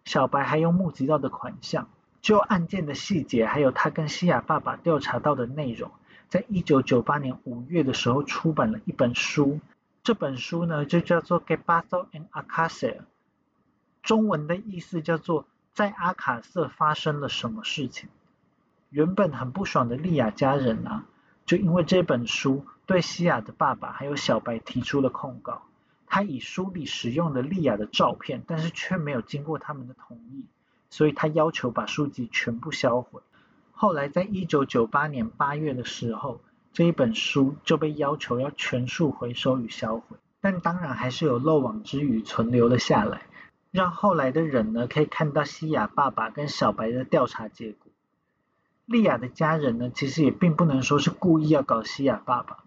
小白还用募集到的款项，就案件的细节，还有他跟西亚爸爸调查到的内容。在一九九八年五月的时候，出版了一本书。这本书呢，就叫做《g e b a t o and Acacia》，中文的意思叫做“在阿卡瑟发生了什么事情”。原本很不爽的利亚家人啊，就因为这本书对西亚的爸爸还有小白提出了控告。他以书里使用的利亚的照片，但是却没有经过他们的同意，所以他要求把书籍全部销毁。后来，在一九九八年八月的时候，这一本书就被要求要全数回收与销毁。但当然还是有漏网之鱼存留了下来。让后来的人呢可以看到西雅爸爸跟小白的调查结果。莉亚的家人呢，其实也并不能说是故意要搞西雅爸爸，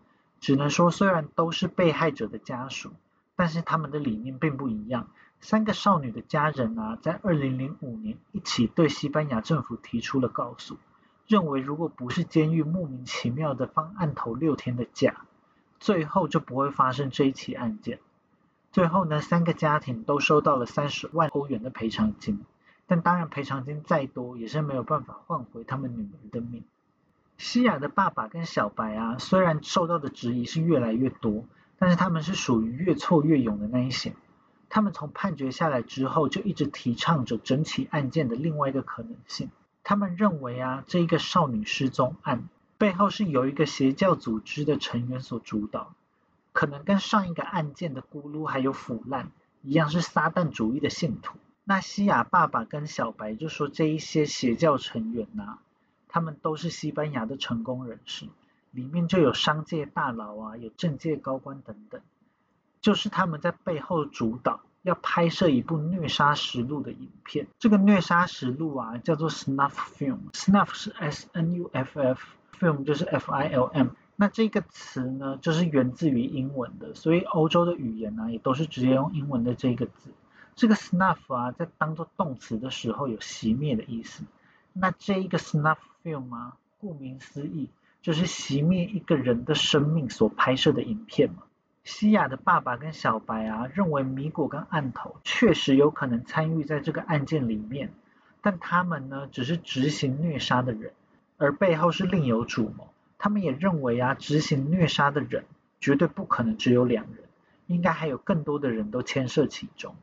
只能说虽然都是被害者的家属，但是他们的理念并不一样。三个少女的家人啊，在二零零五年一起对西班牙政府提出了告诉，认为如果不是监狱莫名其妙的放案头六天的假，最后就不会发生这一起案件。最后呢，三个家庭都收到了三十万欧元的赔偿金，但当然赔偿金再多也是没有办法换回他们女儿的命。西亚的爸爸跟小白啊，虽然受到的质疑是越来越多，但是他们是属于越挫越勇的那一型。他们从判决下来之后，就一直提倡着整起案件的另外一个可能性。他们认为啊，这一个少女失踪案背后是由一个邪教组织的成员所主导，可能跟上一个案件的咕噜还有腐烂一样，是撒旦主义的信徒。那西亚爸爸跟小白就说，这一些邪教成员呐，他们都是西班牙的成功人士，里面就有商界大佬啊，有政界高官等等。就是他们在背后主导，要拍摄一部虐杀实录的影片。这个虐杀实录啊，叫做 snuff film，snuff 是 S N U F F，film 就是 F I L M。那这个词呢，就是源自于英文的，所以欧洲的语言呢，也都是直接用英文的这个字。这个 snuff 啊，在当做动词的时候有熄灭的意思。那这一个 snuff film 啊，顾名思义，就是熄灭一个人的生命所拍摄的影片嘛。西亚的爸爸跟小白啊，认为米果跟案头确实有可能参与在这个案件里面，但他们呢，只是执行虐杀的人，而背后是另有主谋。他们也认为啊，执行虐杀的人绝对不可能只有两人，应该还有更多的人都牵涉其中。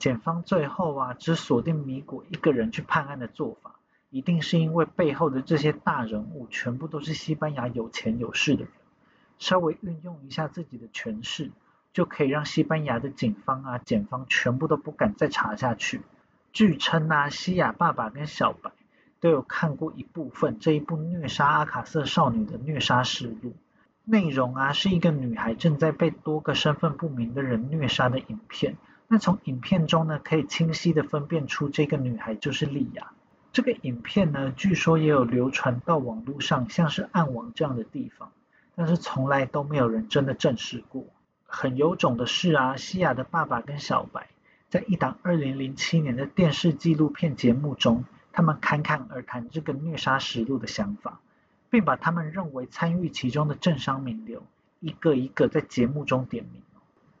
检方最后啊，只锁定米果一个人去判案的做法，一定是因为背后的这些大人物全部都是西班牙有钱有势的人。稍微运用一下自己的权势，就可以让西班牙的警方啊、检方全部都不敢再查下去。据称啊，西亚爸爸跟小白都有看过一部分这一部虐杀阿卡瑟少女的虐杀实录，内容啊是一个女孩正在被多个身份不明的人虐杀的影片。那从影片中呢，可以清晰的分辨出这个女孩就是莉亚。这个影片呢，据说也有流传到网络上，像是暗网这样的地方。但是从来都没有人真的证实过。很有种的是啊，西亚的爸爸跟小白在一档2007年的电视纪录片节目中，他们侃侃而谈这个虐杀实录的想法，并把他们认为参与其中的政商名流一个一个在节目中点名。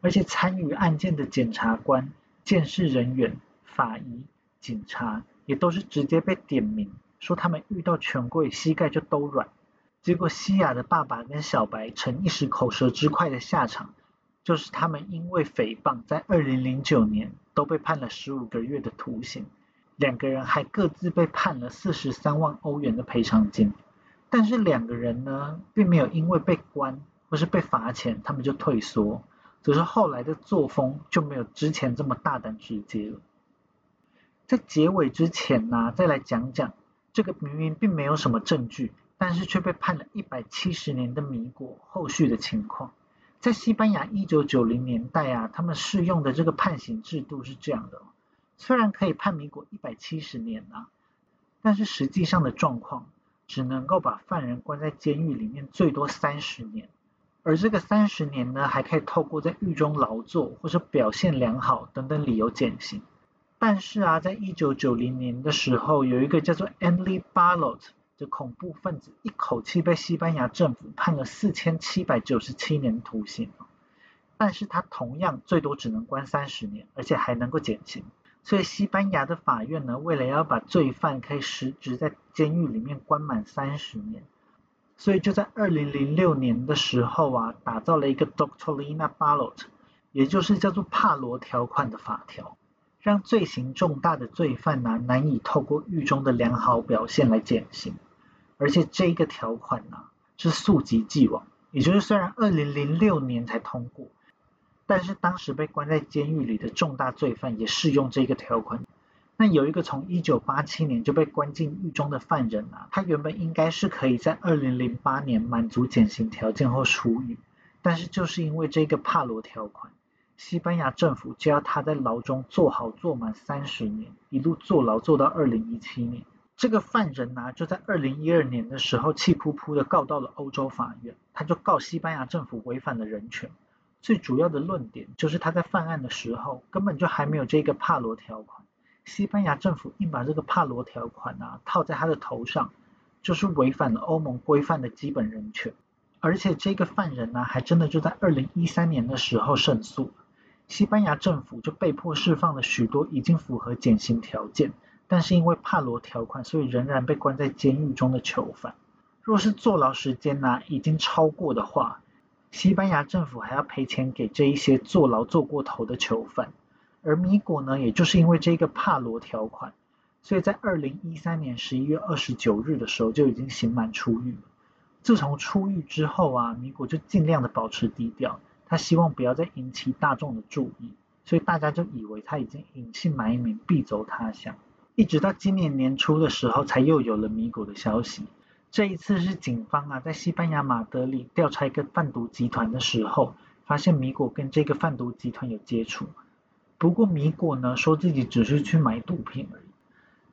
而且参与案件的检察官、监视人员、法医、警察也都是直接被点名，说他们遇到权贵膝盖就都软。结果，西亚的爸爸跟小白逞一时口舌之快的下场，就是他们因为诽谤，在二零零九年都被判了十五个月的徒刑，两个人还各自被判了四十三万欧元的赔偿金。但是两个人呢，并没有因为被关或是被罚钱，他们就退缩，只是后来的作风就没有之前这么大胆直接了。在结尾之前呢，再来讲讲这个明明并没有什么证据。但是却被判了一百七十年的米果后续的情况，在西班牙一九九零年代啊，他们适用的这个判刑制度是这样的：虽然可以判米果一百七十年啊，但是实际上的状况只能够把犯人关在监狱里面最多三十年，而这个三十年呢，还可以透过在狱中劳作或者表现良好等等理由减刑。但是啊，在一九九零年的时候，有一个叫做 Emily Barlot。这恐怖分子一口气被西班牙政府判了四千七百九十七年徒刑，但是他同样最多只能关三十年，而且还能够减刑。所以西班牙的法院呢，为了要把罪犯可以实质在监狱里面关满三十年，所以就在二零零六年的时候啊，打造了一个 Doctorina Ballot，也就是叫做帕罗条款的法条。让罪行重大的罪犯呢，难以透过狱中的良好表现来减刑。而且这个条款呢是溯及既往，也就是虽然二零零六年才通过，但是当时被关在监狱里的重大罪犯也适用这个条款。那有一个从一九八七年就被关进狱中的犯人啊，他原本应该是可以在二零零八年满足减刑条件后出狱，但是就是因为这个帕罗条款，西班牙政府就要他在牢中坐好坐满三十年，一路坐牢坐到二零一七年。这个犯人呢，就在二零一二年的时候气扑扑的告到了欧洲法院，他就告西班牙政府违反了人权。最主要的论点就是他在犯案的时候根本就还没有这个帕罗条款，西班牙政府硬把这个帕罗条款啊套在他的头上，就是违反了欧盟规范的基本人权。而且这个犯人呢，还真的就在二零一三年的时候胜诉。西班牙政府就被迫释放了许多已经符合减刑条件，但是因为帕罗条款，所以仍然被关在监狱中的囚犯。若是坐牢时间呢已经超过的话，西班牙政府还要赔钱给这一些坐牢坐过头的囚犯。而米果呢，也就是因为这个帕罗条款，所以在二零一三年十一月二十九日的时候就已经刑满出狱了。自从出狱之后啊，米果就尽量的保持低调。他希望不要再引起大众的注意，所以大家就以为他已经隐姓埋名，避走他乡。一直到今年年初的时候，才又有了米果的消息。这一次是警方啊，在西班牙马德里调查一个贩毒集团的时候，发现米果跟这个贩毒集团有接触。不过米果呢，说自己只是去买毒品而已。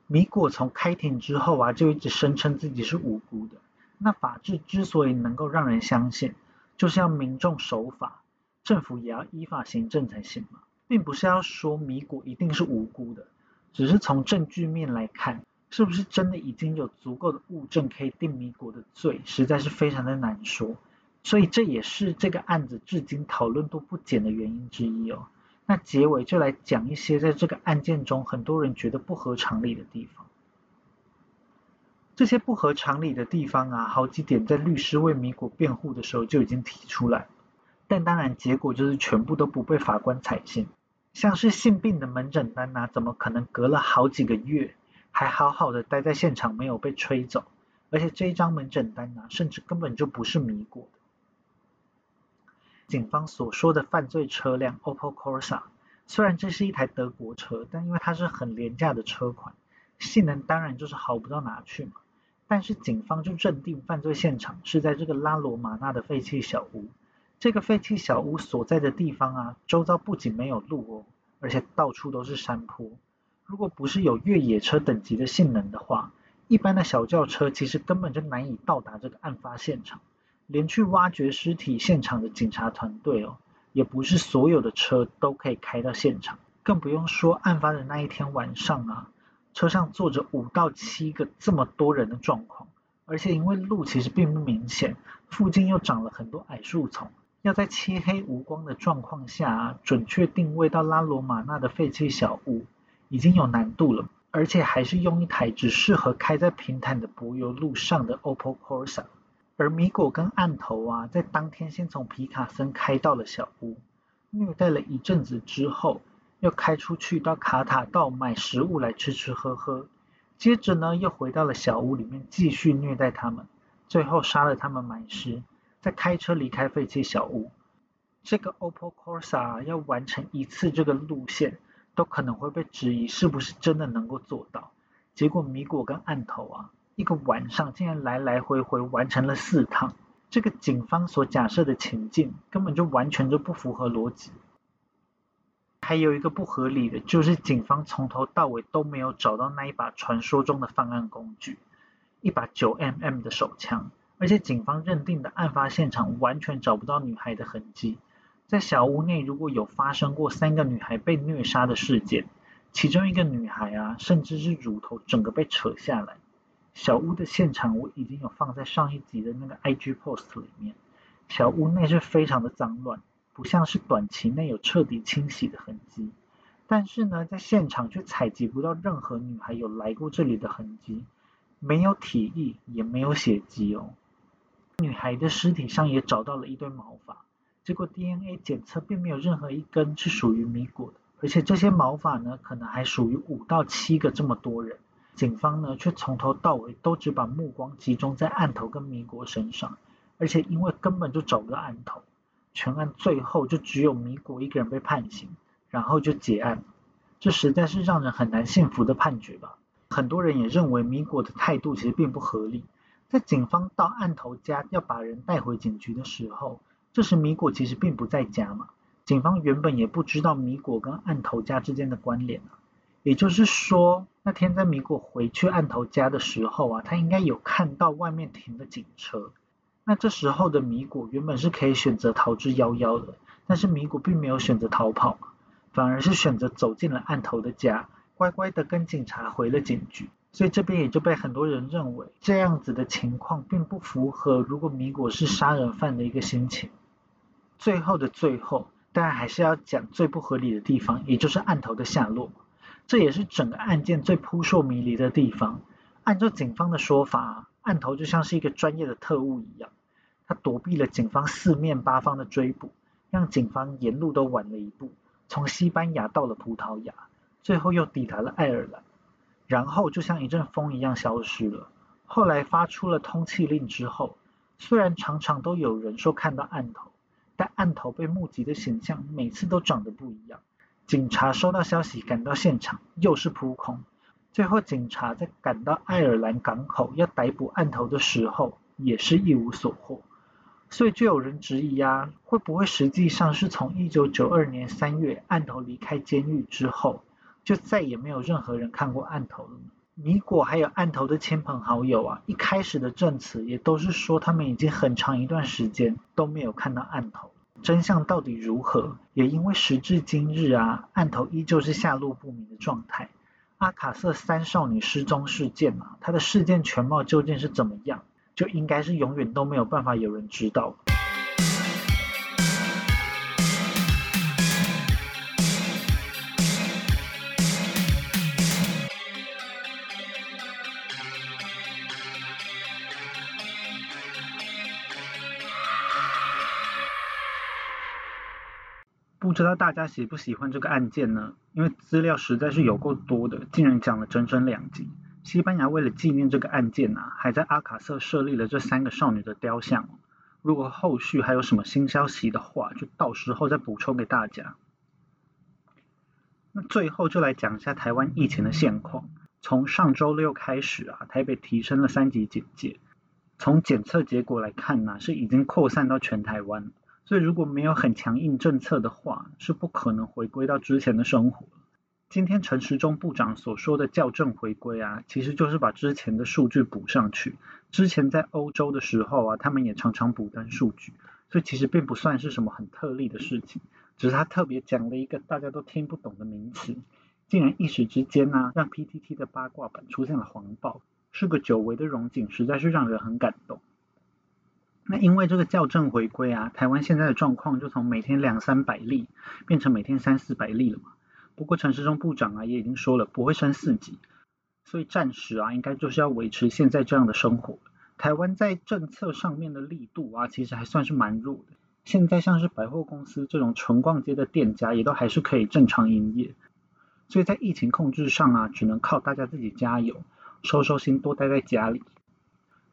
米果从开庭之后啊，就一直声称自己是无辜的。那法治之所以能够让人相信，就是要民众守法。政府也要依法行政才行嘛，并不是要说米果一定是无辜的，只是从证据面来看，是不是真的已经有足够的物证可以定米果的罪，实在是非常的难说。所以这也是这个案子至今讨论度不减的原因之一哦。那结尾就来讲一些在这个案件中很多人觉得不合常理的地方。这些不合常理的地方啊，好几点在律师为米果辩护的时候就已经提出来。但当然，结果就是全部都不被法官采信。像是性病的门诊单呐，怎么可能隔了好几个月还好好的待在现场没有被吹走？而且这一张门诊单呐，甚至根本就不是米果的。警方所说的犯罪车辆 Opel Corsa，虽然这是一台德国车，但因为它是很廉价的车款，性能当然就是好不到哪去嘛。但是警方就认定犯罪现场是在这个拉罗马纳的废弃小屋。这个废弃小屋所在的地方啊，周遭不仅没有路哦，而且到处都是山坡。如果不是有越野车等级的性能的话，一般的小轿车其实根本就难以到达这个案发现场。连去挖掘尸体现场的警察团队哦，也不是所有的车都可以开到现场。更不用说案发的那一天晚上啊，车上坐着五到七个这么多人的状况，而且因为路其实并不明显，附近又长了很多矮树丛。要在漆黑无光的状况下准确定位到拉罗马纳的废弃小屋，已经有难度了，而且还是用一台只适合开在平坦的柏油路上的 Opel Corsa。而米果跟案头啊，在当天先从皮卡森开到了小屋，虐待了一阵子之后，又开出去到卡塔道买食物来吃吃喝喝，接着呢又回到了小屋里面继续虐待他们，最后杀了他们埋尸。再开车离开废弃小屋，这个 Opel Corsa 要完成一次这个路线，都可能会被质疑是不是真的能够做到。结果米果跟案头啊，一个晚上竟然来来回回完成了四趟，这个警方所假设的情境根本就完全就不符合逻辑。还有一个不合理的就是警方从头到尾都没有找到那一把传说中的犯案工具，一把 9mm 的手枪。而且警方认定的案发现场完全找不到女孩的痕迹，在小屋内如果有发生过三个女孩被虐杀的事件，其中一个女孩啊，甚至是乳头整个被扯下来。小屋的现场我已经有放在上一集的那个 IG post 里面，小屋内是非常的脏乱，不像是短期内有彻底清洗的痕迹。但是呢，在现场却采集不到任何女孩有来过这里的痕迹，没有体液，也没有血迹哦。女孩的尸体上也找到了一堆毛发，结果 DNA 检测并没有任何一根是属于米果的，而且这些毛发呢，可能还属于五到七个这么多人。警方呢，却从头到尾都只把目光集中在案头跟米果身上，而且因为根本就找不到案头，全案最后就只有米果一个人被判刑，然后就结案。这实在是让人很难信服的判决吧？很多人也认为米果的态度其实并不合理。在警方到案头家要把人带回警局的时候，这时米果其实并不在家嘛。警方原本也不知道米果跟案头家之间的关联也就是说，那天在米果回去案头家的时候啊，他应该有看到外面停的警车。那这时候的米果原本是可以选择逃之夭夭的，但是米果并没有选择逃跑，反而是选择走进了案头的家，乖乖的跟警察回了警局。所以这边也就被很多人认为，这样子的情况并不符合如果米果是杀人犯的一个心情。最后的最后，当然还是要讲最不合理的地方，也就是案头的下落。这也是整个案件最扑朔迷离的地方。按照警方的说法，案头就像是一个专业的特务一样，他躲避了警方四面八方的追捕，让警方沿路都晚了一步，从西班牙到了葡萄牙，最后又抵达了爱尔兰，然后就像一阵风一样消失了。后来发出了通缉令之后，虽然常常都有人说看到案头，但案头被目击的形象每次都长得不一样。警察收到消息赶到现场，又是扑空。最后，警察在赶到爱尔兰港口要逮捕案头的时候，也是一无所获。所以就有人质疑啊，会不会实际上是从一九九二年三月案头离开监狱之后，就再也没有任何人看过案头了？米果还有案头的亲朋好友啊，一开始的证词也都是说他们已经很长一段时间都没有看到案头。真相到底如何？也因为时至今日啊，案头依旧是下落不明的状态。阿卡瑟三少女失踪事件啊，它的事件全貌究竟是怎么样，就应该是永远都没有办法有人知道。不知道大家喜不喜欢这个案件呢？因为资料实在是有够多的，竟然讲了整整两集。西班牙为了纪念这个案件啊，还在阿卡瑟设立了这三个少女的雕像。如果后续还有什么新消息的话，就到时候再补充给大家。那最后就来讲一下台湾疫情的现况。从上周六开始啊，台北提升了三级警戒。从检测结果来看呢，是已经扩散到全台湾。所以如果没有很强硬政策的话，是不可能回归到之前的生活。今天陈时中部长所说的校正回归啊，其实就是把之前的数据补上去。之前在欧洲的时候啊，他们也常常补登数据，所以其实并不算是什么很特例的事情。只是他特别讲了一个大家都听不懂的名词，竟然一时之间呢，让 PTT 的八卦版出现了黄暴，是个久违的荣景，实在是让人很感动。那因为这个校正回归啊，台湾现在的状况就从每天两三百例变成每天三四百例了嘛。不过陈时中部长啊也已经说了不会升四级，所以暂时啊应该就是要维持现在这样的生活。台湾在政策上面的力度啊其实还算是蛮弱的。现在像是百货公司这种纯逛街的店家也都还是可以正常营业，所以在疫情控制上啊只能靠大家自己加油，收收心，多待在家里。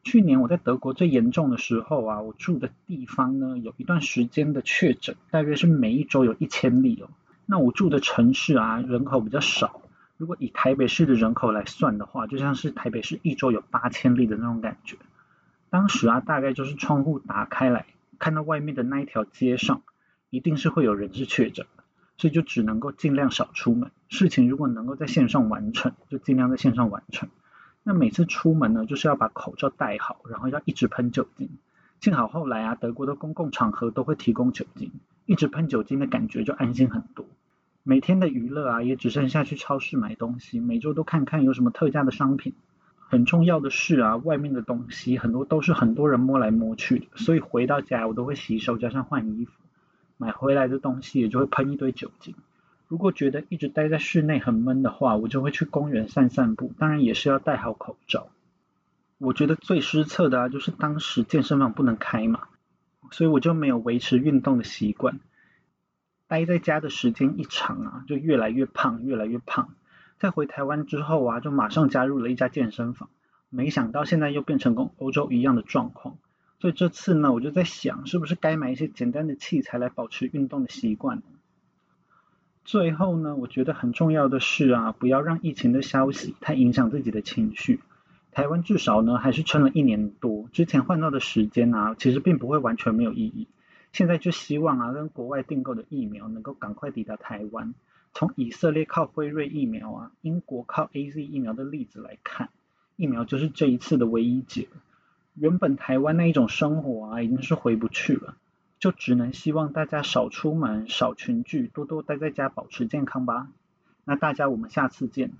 去年我在德国最严重的时候啊，我住的地方呢有一段时间的确诊，大约是每一周有一千例哦。那我住的城市啊人口比较少，如果以台北市的人口来算的话，就像是台北市一周有八千例的那种感觉。当时啊大概就是窗户打开来看到外面的那一条街上，一定是会有人是确诊，所以就只能够尽量少出门。事情如果能够在线上完成，就尽量在线上完成。那每次出门呢，就是要把口罩戴好，然后要一直喷酒精。幸好后来啊，德国的公共场合都会提供酒精，一直喷酒精的感觉就安心很多。每天的娱乐啊，也只剩下去超市买东西，每周都看看有什么特价的商品。很重要的是啊，外面的东西很多都是很多人摸来摸去的，所以回到家我都会洗手加上换衣服。买回来的东西也就会喷一堆酒精。如果觉得一直待在室内很闷的话，我就会去公园散散步，当然也是要戴好口罩。我觉得最失策的啊，就是当时健身房不能开嘛，所以我就没有维持运动的习惯。待在家的时间一长啊，就越来越胖，越来越胖。在回台湾之后啊，就马上加入了一家健身房，没想到现在又变成跟欧洲一样的状况。所以这次呢，我就在想，是不是该买一些简单的器材来保持运动的习惯。最后呢，我觉得很重要的是啊，不要让疫情的消息太影响自己的情绪。台湾至少呢还是撑了一年多，之前换到的时间啊，其实并不会完全没有意义。现在就希望啊，跟国外订购的疫苗能够赶快抵达台湾。从以色列靠辉瑞疫苗啊，英国靠 A Z 疫苗的例子来看，疫苗就是这一次的唯一解。原本台湾那一种生活啊，已经是回不去了，就只能希望大家少出门、少群聚，多多待在家，保持健康吧。那大家我们下次见。